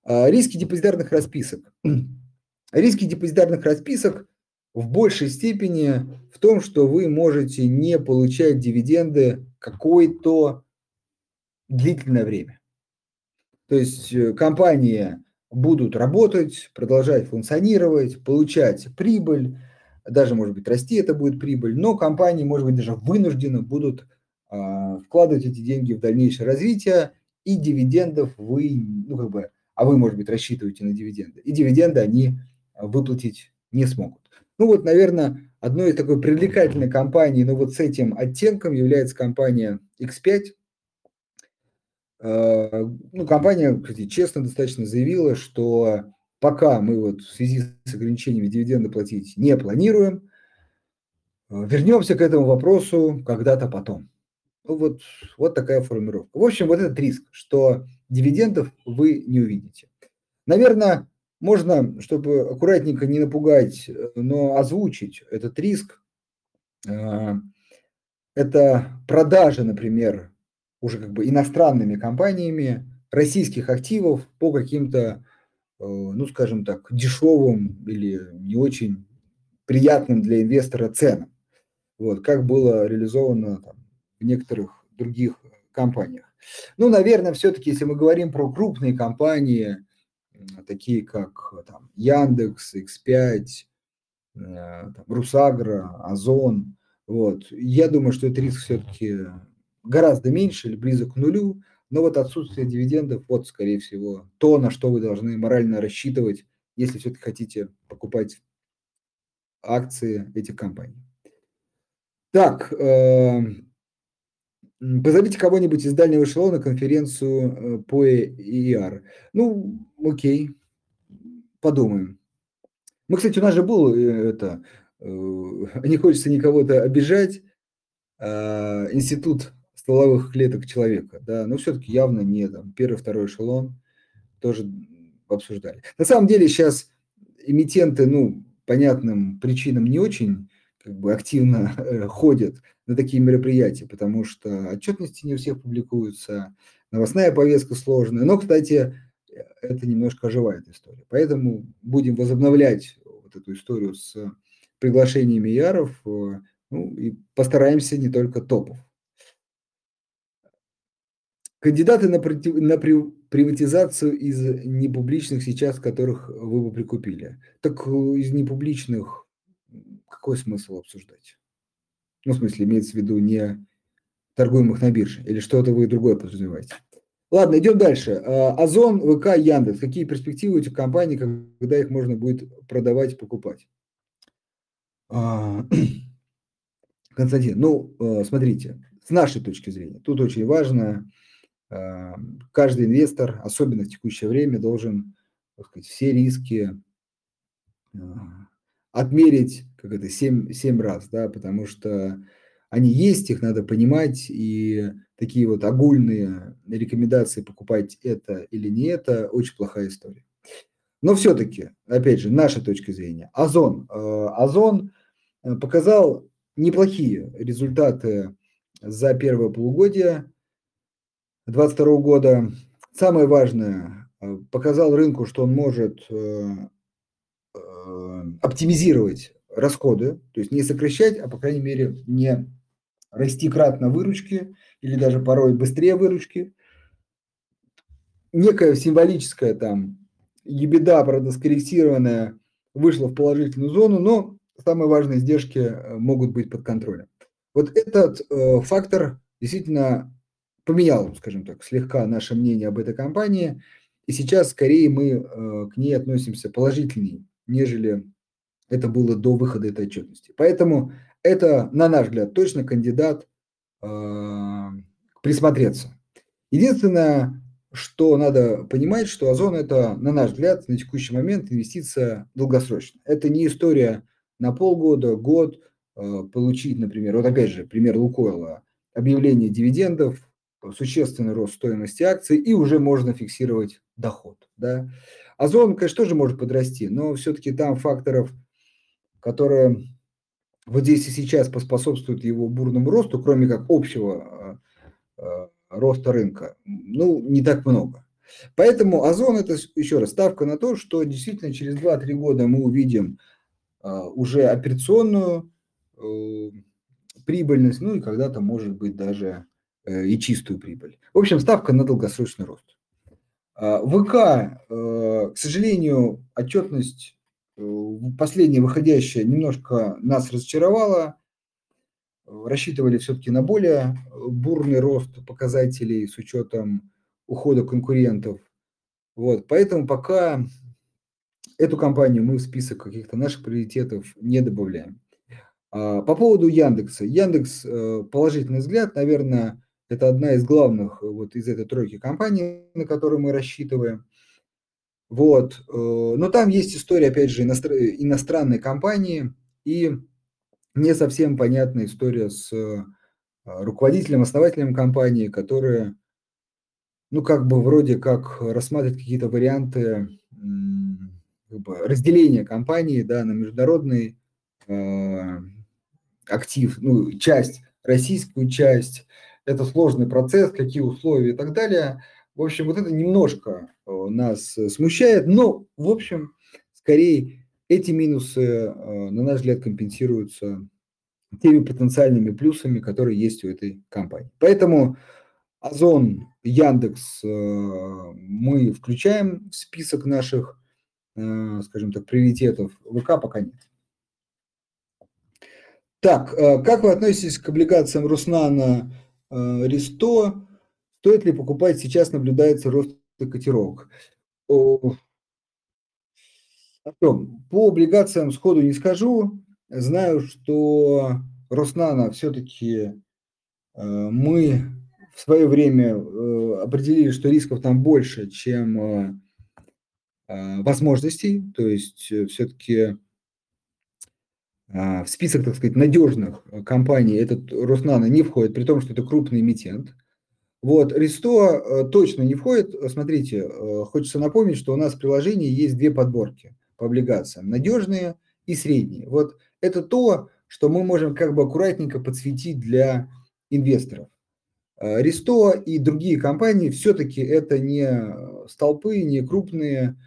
А, риски депозитарных расписок. [CLEARS THROAT] Риски депозитарных расписок в большей степени в том, что вы можете не получать дивиденды какое-то длительное время. То есть э, компании будут работать, продолжать функционировать, получать прибыль, даже, может быть, расти это будет прибыль, но компании, может быть, даже вынуждены будут а, вкладывать эти деньги в дальнейшее развитие, и дивидендов вы, ну, как бы, а вы, может быть, рассчитываете на дивиденды, и дивиденды они выплатить не смогут. Ну вот, наверное, одной из такой привлекательной компаний, но вот с этим оттенком является компания X5. А, ну, компания, кстати, честно достаточно заявила, что пока мы вот в связи с ограничениями дивиденды платить не планируем, а, вернемся к этому вопросу когда-то потом. Ну вот, вот такая формулировка. В общем, вот этот риск, что дивидендов вы не увидите. Наверное, можно, чтобы аккуратненько не напугать, но озвучить этот риск. А, это продажа, например, уже как бы иностранными компаниями российских активов по каким-то, э, ну, скажем так, дешевым или не очень приятным для инвестора ценам. Вот, как было реализовано там, в некоторых других компаниях. Ну, наверное, все-таки, если мы говорим про крупные компании, такие как там, Яндекс, X5, э, там, Русагра, Озон, вот, я думаю, что этот риск все-таки гораздо меньше или близок к нулю, но вот отсутствие дивидендов, вот, скорее всего, то, на что вы должны морально рассчитывать, если все-таки хотите покупать акции этих компаний. Так, э, Позовите кого-нибудь из дальнего эшелона на конференцию э, по ER. Ну, окей, подумаем. Мы, кстати, у нас же был э, это, э, [LAUGHS] не хочется никого-то обижать, а, институт стволовых клеток человека, да, но все-таки явно не там первый, второй эшелон тоже обсуждали. На самом деле сейчас эмитенты, ну, понятным причинам не очень как бы активно [LAUGHS] э, ходят на такие мероприятия, потому что отчетности не у всех публикуются, новостная повестка сложная. Но, кстати, э, это немножко оживает история. Поэтому будем возобновлять вот эту историю с приглашениями яров, э, ну, и постараемся не только топов. Кандидаты на, против, на при, приватизацию из непубличных сейчас, которых вы бы прикупили. Так из непубличных какой смысл обсуждать? Ну, в смысле, имеется в виду не торгуемых на бирже, или что-то вы другое подразумеваете. Ладно, идем дальше. А, Озон, ВК, Яндекс. Какие перспективы у этих компаний, когда их можно будет продавать, покупать? А, [CLEARS THROAT] Константин, ну, а, смотрите, с нашей точки зрения, тут очень важно, каждый инвестор, особенно в текущее время, должен сказать, все риски отмерить как это, 7, 7 раз, да, потому что они есть, их надо понимать, и такие вот огульные рекомендации покупать это или не это, очень плохая история. Но все-таки, опять же, наша точка зрения, Озон. Э, Озон э, показал неплохие результаты за первое полугодие 2022 года. Самое важное, э, показал рынку, что он может оптимизировать расходы, то есть не сокращать, а по крайней мере не расти кратно выручки или даже порой быстрее выручки. Некая символическая там ебеда, правда, скорректированная, вышла в положительную зону, но самые важные издержки э, могут быть под контролем. Вот этот э, фактор действительно поменял, скажем так, слегка наше мнение об этой компании, и сейчас скорее мы э, к ней относимся положительнее, нежели это было до выхода этой отчетности. Поэтому это, на наш взгляд, точно кандидат э, присмотреться. Единственное, что надо понимать, что Озон это, на наш взгляд, на текущий момент инвестиция долгосрочная. Это не история на полгода, год. получить, например, вот опять же, пример Лукойла, объявление дивидендов, существенный рост стоимости акций, и уже можно фиксировать доход. Да? Озон, конечно, тоже может подрасти, но все-таки там факторов, которые вот здесь и сейчас поспособствуют его бурному росту, кроме как общего э, э, роста рынка, ну, не так много. Поэтому Озон – это, еще раз, ставка на то, что действительно через 2-3 года мы увидим э, уже операционную прибыльность, ну и когда-то, может быть, даже и чистую прибыль. В общем, ставка на долгосрочный рост. ВК, к сожалению, отчетность последняя выходящая немножко нас разочаровала. Рассчитывали все-таки на более бурный рост показателей с учетом ухода конкурентов. Вот, поэтому пока эту компанию мы в список каких-то наших приоритетов не добавляем. А, по поводу Яндекса. Яндекс, э, положительный взгляд, наверное, это одна из главных вот из этой тройки компаний, на которые мы рассчитываем. Вот. Э, но там есть история, опять же, иностранной компании и не совсем понятная история с э, руководителем, основателем компании, которые, ну, как бы вроде как рассматривают какие-то варианты как бы, разделения компании, да, на международный э, актив, ну, часть, российскую часть. Это сложный процесс, какие условия и так далее. В общем, вот это немножко э, нас э, смущает, но, в общем, скорее эти минусы, э, на наш взгляд, компенсируются теми потенциальными плюсами, которые есть у этой компании. Поэтому Озон, Яндекс мы включаем в список наших, скажем так, приоритетов. ВК пока нет. Так, как вы относитесь к облигациям Руснана Ристо? Стоит ли покупать? Сейчас наблюдается рост котировок. По облигациям сходу не скажу. Знаю, что Роснана все-таки э, мы в свое время э, определили, что рисков там больше, чем э, возможностей. То есть все-таки в список, так сказать, надежных компаний этот Роснана не входит, при том, что это крупный эмитент. Вот, Ристо э, точно не входит. Смотрите, э, хочется напомнить, что у нас в приложении есть две подборки по облигациям. Надежные и средние. Вот это то, что мы можем как бы аккуратненько подсветить для инвесторов. Э, Ристо и другие компании все-таки это не столпы, не крупные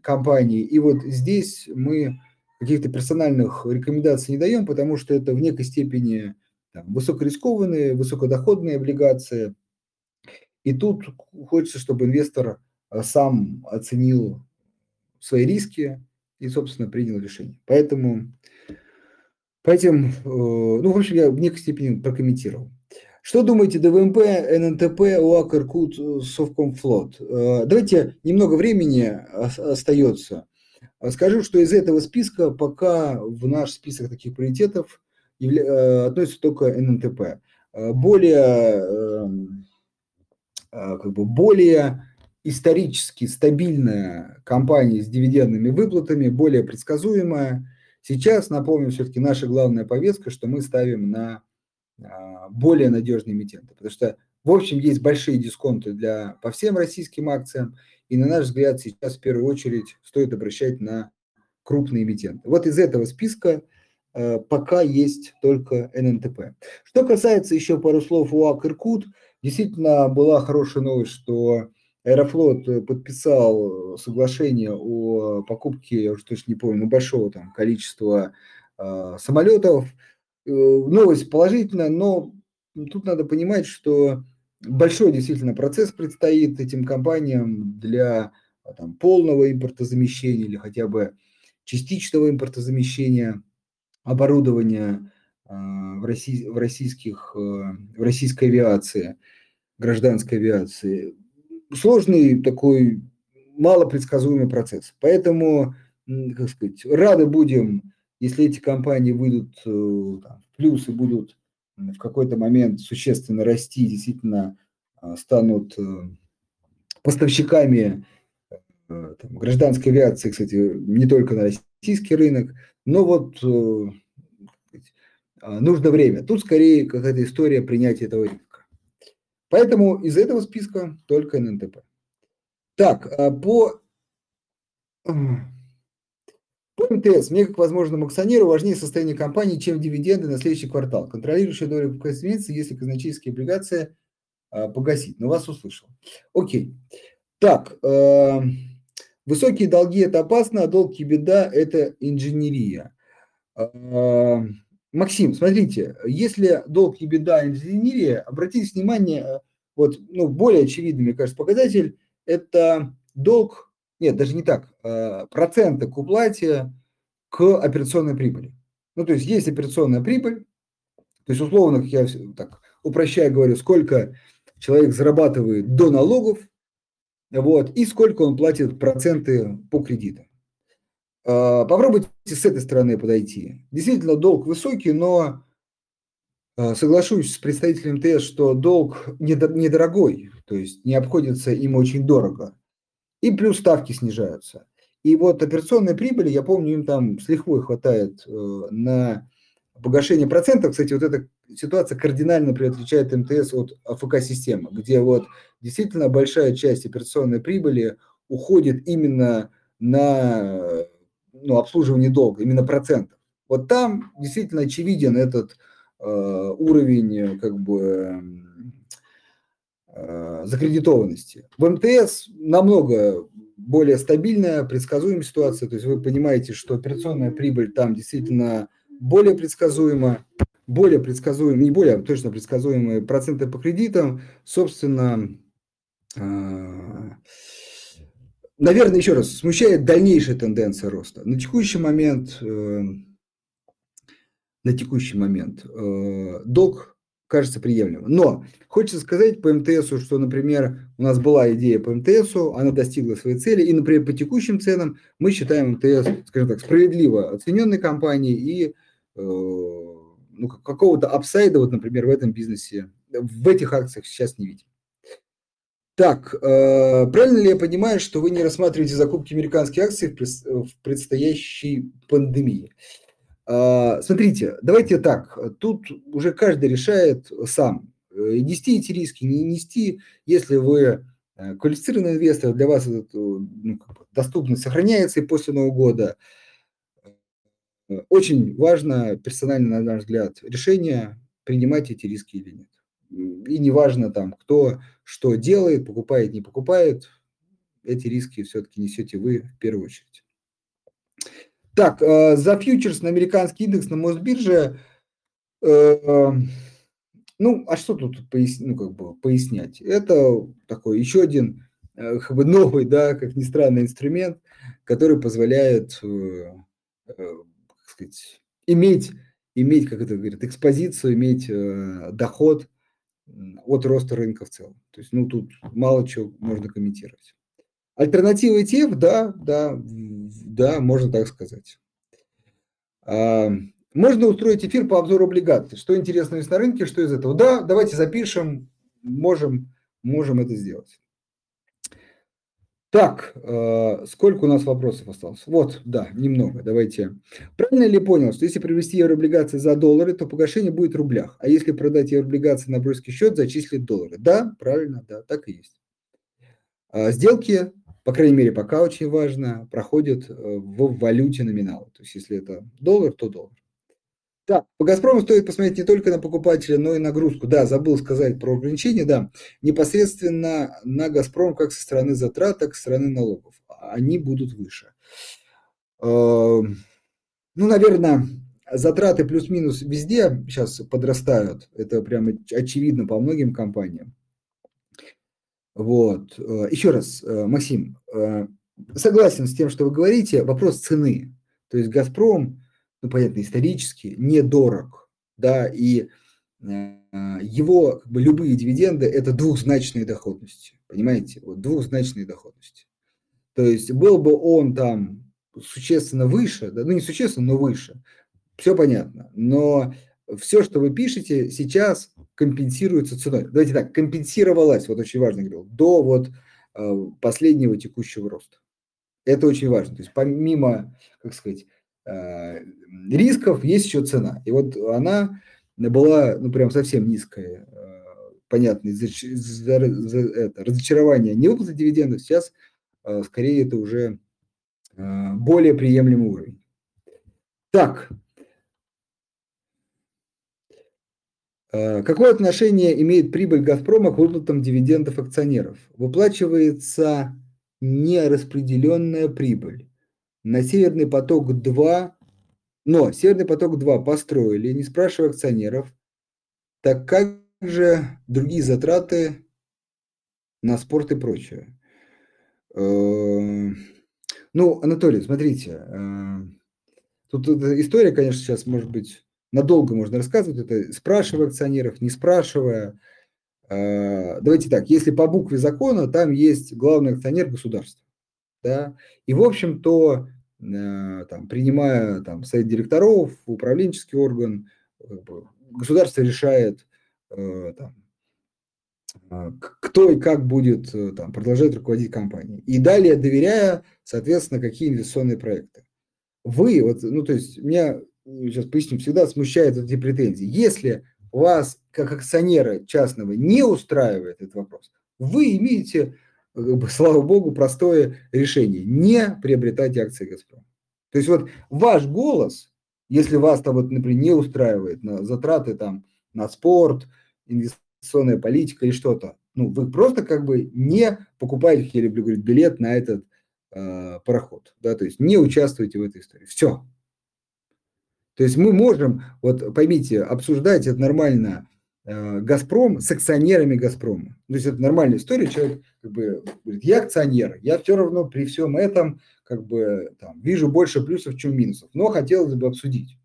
компании. И вот здесь мы каких-то персональных рекомендаций не даем, потому что это в некой степени там, высокорискованные, высокодоходные облигации. И тут хочется, чтобы инвестор э, сам оценил свои риски и, собственно, принял решение. Поэтому по этим, э, ну, в общем, я в некой степени прокомментировал. Что думаете ДВМП, ННТП, УАК, Иркут, Совкомфлот? Э, давайте немного времени остается. Скажу, что из этого списка пока в наш список таких приоритетов Э, относится только ННТП. Э, более, эм, э, как бы более исторически стабильная компания с дивидендными выплатами, более предсказуемая. Сейчас, напомню, все-таки наша главная повестка, что мы ставим на более надежные эмитенты, потому что, в общем, есть большие дисконты для, по всем российским акциям, и, на наш взгляд, сейчас в первую очередь стоит обращать на крупные эмитенты. Вот из этого списка Э, пока есть только ННТП. Что касается еще пару слов УАК Иркут, действительно была хорошая новость, что Аэрофлот подписал соглашение о покупке, я уже точно не помню, большого там количества э, самолетов. Э, новость положительная, но тут надо понимать, что большой действительно процесс предстоит этим компаниям для там, полного импортозамещения или хотя бы частичного импортозамещения оборудования а, в, России, в, российских, э, в российской авиации, гражданской авиации. Сложный такой малопредсказуемый процесс. Поэтому, как сказать, рады будем, если эти компании выйдут э, там, в плюс и будут в какой-то момент существенно расти, действительно а, станут э, поставщиками там, гражданской авиации, кстати, не только на российский рынок, но вот э, нужно время. Тут скорее какая-то история принятия этого риска. Поэтому из этого списка только ННТП. Так, по МТС, мне как возможному акционеру важнее состояние компании, чем дивиденды на следующий квартал. Контролирующая доля изменится, если казначейские облигации а, погасить. Но вас услышал. Окей. Так, э, высокие долги – это опасно, а долг и беда – это инженерия. Э, Максим, смотрите, если долг и беда – инженерия, обратите внимание, вот, ну, более очевидный, мне кажется, показатель – это долг нет, даже не так, а, проценты к уплате к операционной прибыли. Ну, то есть есть операционная прибыль, то есть условно, как я так упрощая говорю, сколько человек зарабатывает до налогов, вот, и сколько он платит проценты по кредитам. А, попробуйте с этой стороны подойти. Действительно, долг высокий, но а, соглашусь с представителем МТС, что долг недорогой, то есть не обходится им очень дорого. И плюс ставки снижаются. И вот операционной прибыли, я помню, им там с лихвой хватает э, на погашение процентов. Кстати, вот эта ситуация кардинально отличает МТС от АФК-системы, где вот действительно большая часть операционной прибыли уходит именно на ну, обслуживание долга, именно процентов. Вот там действительно очевиден этот э, уровень как бы Э, закредитованности. В МТС намного более стабильная, предсказуемая ситуация. То есть вы понимаете, что операционная прибыль там действительно более предсказуема, более предсказуемые, не более, а точно предсказуемые проценты по кредитам. Собственно, э, наверное, еще раз, смущает дальнейшая тенденция роста. На текущий момент, э, на текущий момент долг кажется приемлемым. Но хочется сказать по МТСу, что, например, у нас была идея по МТСу, она достигла своей цели, и, например, по текущим ценам мы считаем МТС, скажем так, справедливо оцененной компанией и э, ну, какого-то апсайда, вот, например, в этом бизнесе, в этих акциях сейчас не видим. Так, э, правильно ли я понимаю, что вы не рассматриваете закупки американских акций в предстоящей пандемии? А, смотрите, давайте так, тут уже каждый решает сам, э, нести эти риски, не нести, если вы э, квалифицированный инвестор, для вас этот, ну, доступность сохраняется и после Нового года. Э, очень важно, персонально, на наш взгляд, решение, принимать эти риски или нет. И неважно там, кто что делает, покупает, не покупает, эти риски все-таки несете вы в первую очередь. Так, э, за фьючерс на американский индекс на Мосбирже, э, ну, а что тут пояс, ну, как бы пояснять? Это такой еще один э, [LAUGHS] как бы новый, да, как ни странно, инструмент, который позволяет, как сказать, иметь, иметь, как это говорят, экспозицию, иметь доход от роста рынка в целом. То есть, ну, тут мало чего можно комментировать. Альтернатива ETF, да, да, да, можно так сказать. А, можно устроить эфир по обзору облигаций. Что интересно есть на рынке, что из этого? Да, давайте запишем, можем, можем это сделать. Так, э, сколько у нас вопросов осталось? Вот, да, немного, давайте. Правильно ли понял, что если привести еврооблигации за доллары, то погашение будет в рублях, а если продать еврооблигации на брокерский счет, зачислить доллары? Да, правильно, да, так и есть. А, сделки по крайней мере, пока очень важно, проходит э, в валюте номинала. То есть, если это доллар, то доллар. Так, по «Газпрому» стоит посмотреть не только на покупателя, но и нагрузку. Да, забыл сказать про ограничения, да. Непосредственно на «Газпром» как со стороны затрат, так и со стороны налогов. Они будут выше. Эм, ну, наверное, затраты плюс-минус везде сейчас подрастают. Это прямо очевидно по многим компаниям. Вот. Э, Еще раз, э, Максим, э, согласен с тем, что вы говорите, вопрос цены. То есть «Газпром», ну, понятно, исторически недорог, да, и его как бы, любые дивиденды – это двухзначные доходности, понимаете, вот двухзначные доходности. То есть был бы он там существенно выше, да, ну не существенно, но выше, все понятно, но все, что вы пишете сейчас, компенсируется ценой. Давайте так, компенсировалась, вот очень важно говорил, до вот э, последнего текущего роста. Это очень важно. То есть помимо, как сказать, рисков, есть еще цена. И вот она была, ну, прям совсем низкая, понятно, из-за, из-за, это, разочарования невыплаты дивидендов, сейчас скорее это уже более приемлемый уровень. Так, Какое отношение имеет прибыль «Газпрома» к выплатам дивидендов акционеров? Выплачивается нераспределенная прибыль. На «Северный поток-2», но «Северный поток-2» построили, не спрашивая акционеров, так как же другие затраты на спорт и прочее. Ну, Анатолий, смотрите, тут история, конечно, сейчас может быть надолго можно рассказывать это, спрашивая акционеров, не спрашивая. А, давайте так, если по букве закона, там есть главный акционер государства. Да? И, в общем-то, а, там, принимая там, совет директоров, управленческий орган, государство решает, а, там, кто и как будет там, продолжать руководить компанией. И далее доверяя, соответственно, какие инвестиционные проекты. Вы, вот, ну, то есть, меня сейчас поясню, всегда смущают эти претензии. Если вас, как акционера частного, не устраивает этот вопрос, вы имеете, [LAUGHS] слава богу, простое решение – не приобретайте акции «Газпрома». То есть вот ваш голос, если вас там, вот, например, не устраивает на затраты там, на спорт, инвестиционная политика или что-то, ну, вы просто как бы не покупаете, как я люблю говорить, билет на этот э, пароход, да, то есть не участвуете в этой истории. Все, то есть мы можем, вот поймите, обсуждать это нормально э, Газпром с акционерами Газпрома. То есть это нормальная история, человек как бы говорит, я акционер, я все равно при всем этом как бы там, вижу больше плюсов, чем минусов, но хотелось бы обсудить.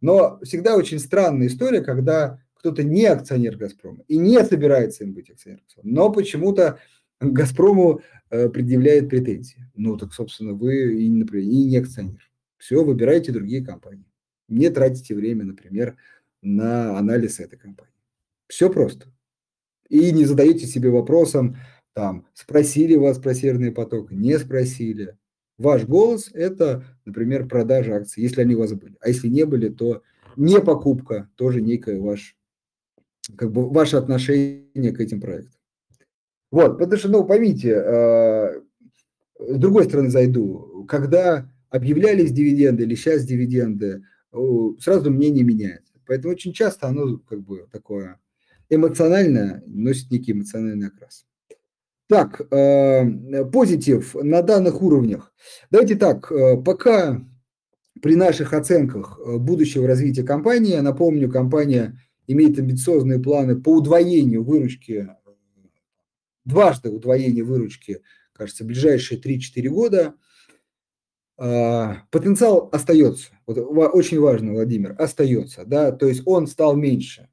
Но всегда очень странная история, когда кто-то не акционер Газпрома и не собирается им быть акционером, но почему-то Газпрому э, предъявляет претензии. Ну так, собственно, вы и, например, и не акционер. Все, выбирайте другие компании не тратите время, например, на анализ этой компании. Все просто. И не задаете себе вопросом, там, спросили вас про серный поток, не спросили. Ваш голос – это, например, продажа акций, если они у вас были. А если не были, то не покупка, тоже некое ваш, как бы ваше отношение к этим проектам. Вот, потому что, ну, поймите, э, с другой стороны зайду, когда объявлялись дивиденды или сейчас дивиденды, сразу мнение меняется. Поэтому очень часто оно как бы такое эмоциональное, носит некий эмоциональный окрас. Так, э, позитив на данных уровнях. Давайте так, э, пока при наших оценках э, будущего развития компании, напомню, компания имеет амбициозные планы по удвоению выручки, дважды удвоение выручки, кажется, в ближайшие 3-4 года – потенциал остается. Вот очень важно, Владимир, остается, да, то есть он стал меньше.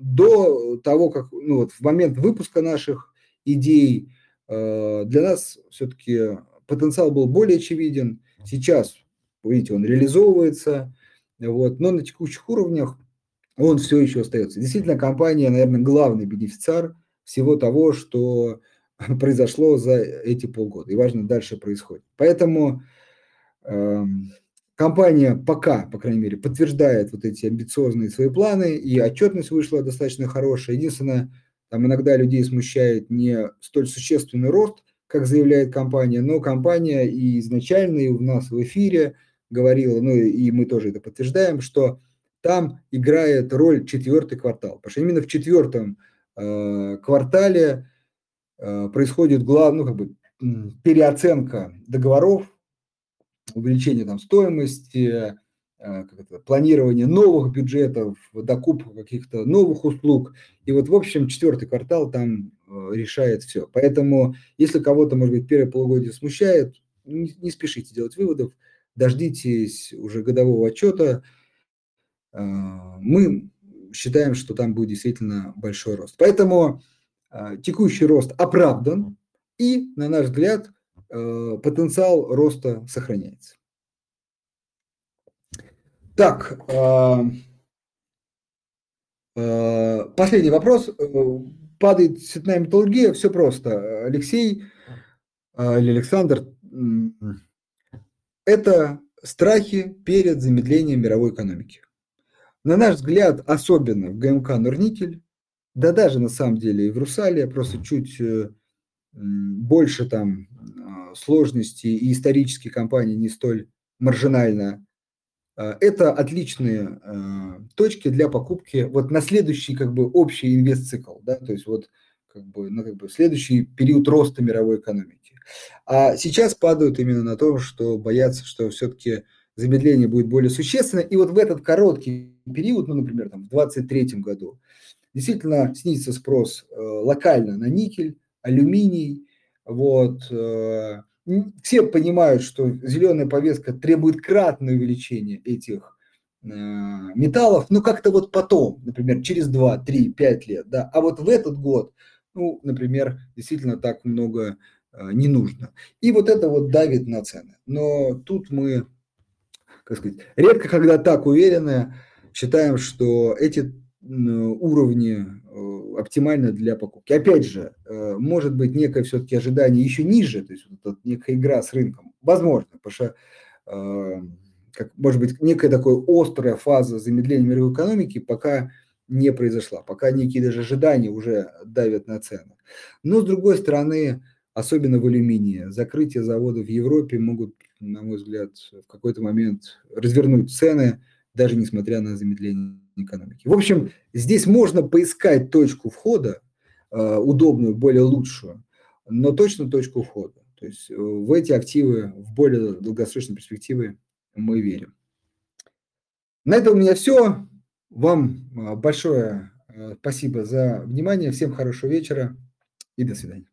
До того, как, ну вот в момент выпуска наших идей а, для нас все-таки потенциал был более очевиден. Сейчас, видите, он реализовывается, вот, но на текущих уровнях он все еще остается. Действительно, компания, наверное, главный бенефициар всего того, что [LAUGHS] произошло за эти полгода, и важно дальше происходит. Поэтому компания пока, по крайней мере, подтверждает вот эти амбициозные свои планы, и отчетность вышла достаточно хорошая. Единственное, там иногда людей смущает не столь существенный рост, как заявляет компания, но компания и изначально, и у нас в эфире говорила, ну и мы тоже это подтверждаем, что там играет роль четвертый квартал, потому что именно в четвертом э, квартале Э, происходит глав, ну, как бы, переоценка договоров, увеличение там, стоимости, э, как это, планирование новых бюджетов, докупка каких-то новых услуг. И вот, в общем, четвертый квартал там э, решает все. Поэтому, если кого-то, может быть, первое полугодие смущает, не, не спешите делать выводов, дождитесь уже годового отчета. Мы считаем, что там будет действительно большой рост. Поэтому текущий рост оправдан, и, на наш взгляд, э, потенциал роста сохраняется. Так, а, а, последний вопрос. Э, падает цветная металлургия, все просто. Алексей или Александр, это страхи перед замедлением мировой экономики. На наш взгляд, особенно в ГМК «Норникель», да даже на самом деле и в «Русале», просто чуть э, больше там сложностей и исторически компания не столь маржинальна. А, это отличные а, точки для покупки вот на следующий как бы общий инвест-цикл, да, то есть вот как бы, ну, как бы следующий период роста мировой экономики. А сейчас падают именно на то, что боятся, что все-таки замедление будет более существенное. И вот в этот короткий период, ну, например, там, в 2023 году, действительно снизится спрос э, локально на никель, алюминий. Вот, э, все понимают, что зеленая повестка требует кратное увеличение этих э, металлов, но как-то вот потом, например, через 2, 3, 5 лет, да, а вот в этот год, ну, например, действительно так много э, не нужно. И вот это вот давит на цены. Но тут мы, как сказать, редко когда так уверены, считаем, что эти уровни э, оптимально для покупки. Опять же, э, может быть некое все-таки ожидание еще ниже, то есть вот некая игра с рынком. Возможно, потому что э, как, может быть некая такая острая фаза замедления мировой экономики пока не произошла, пока некие даже ожидания уже давят на цены. Но с другой стороны, особенно в алюминии, закрытие заводов в Европе могут, на мой взгляд, в какой-то момент развернуть цены, даже несмотря на замедление экономики. В общем, здесь можно поискать точку входа, э, удобную, более лучшую, но точно точку входа. То есть э, в эти активы в более долгосрочной перспективе мы верим. На этом у меня все. Вам э, большое спасибо за внимание. Всем хорошего вечера и до свидания.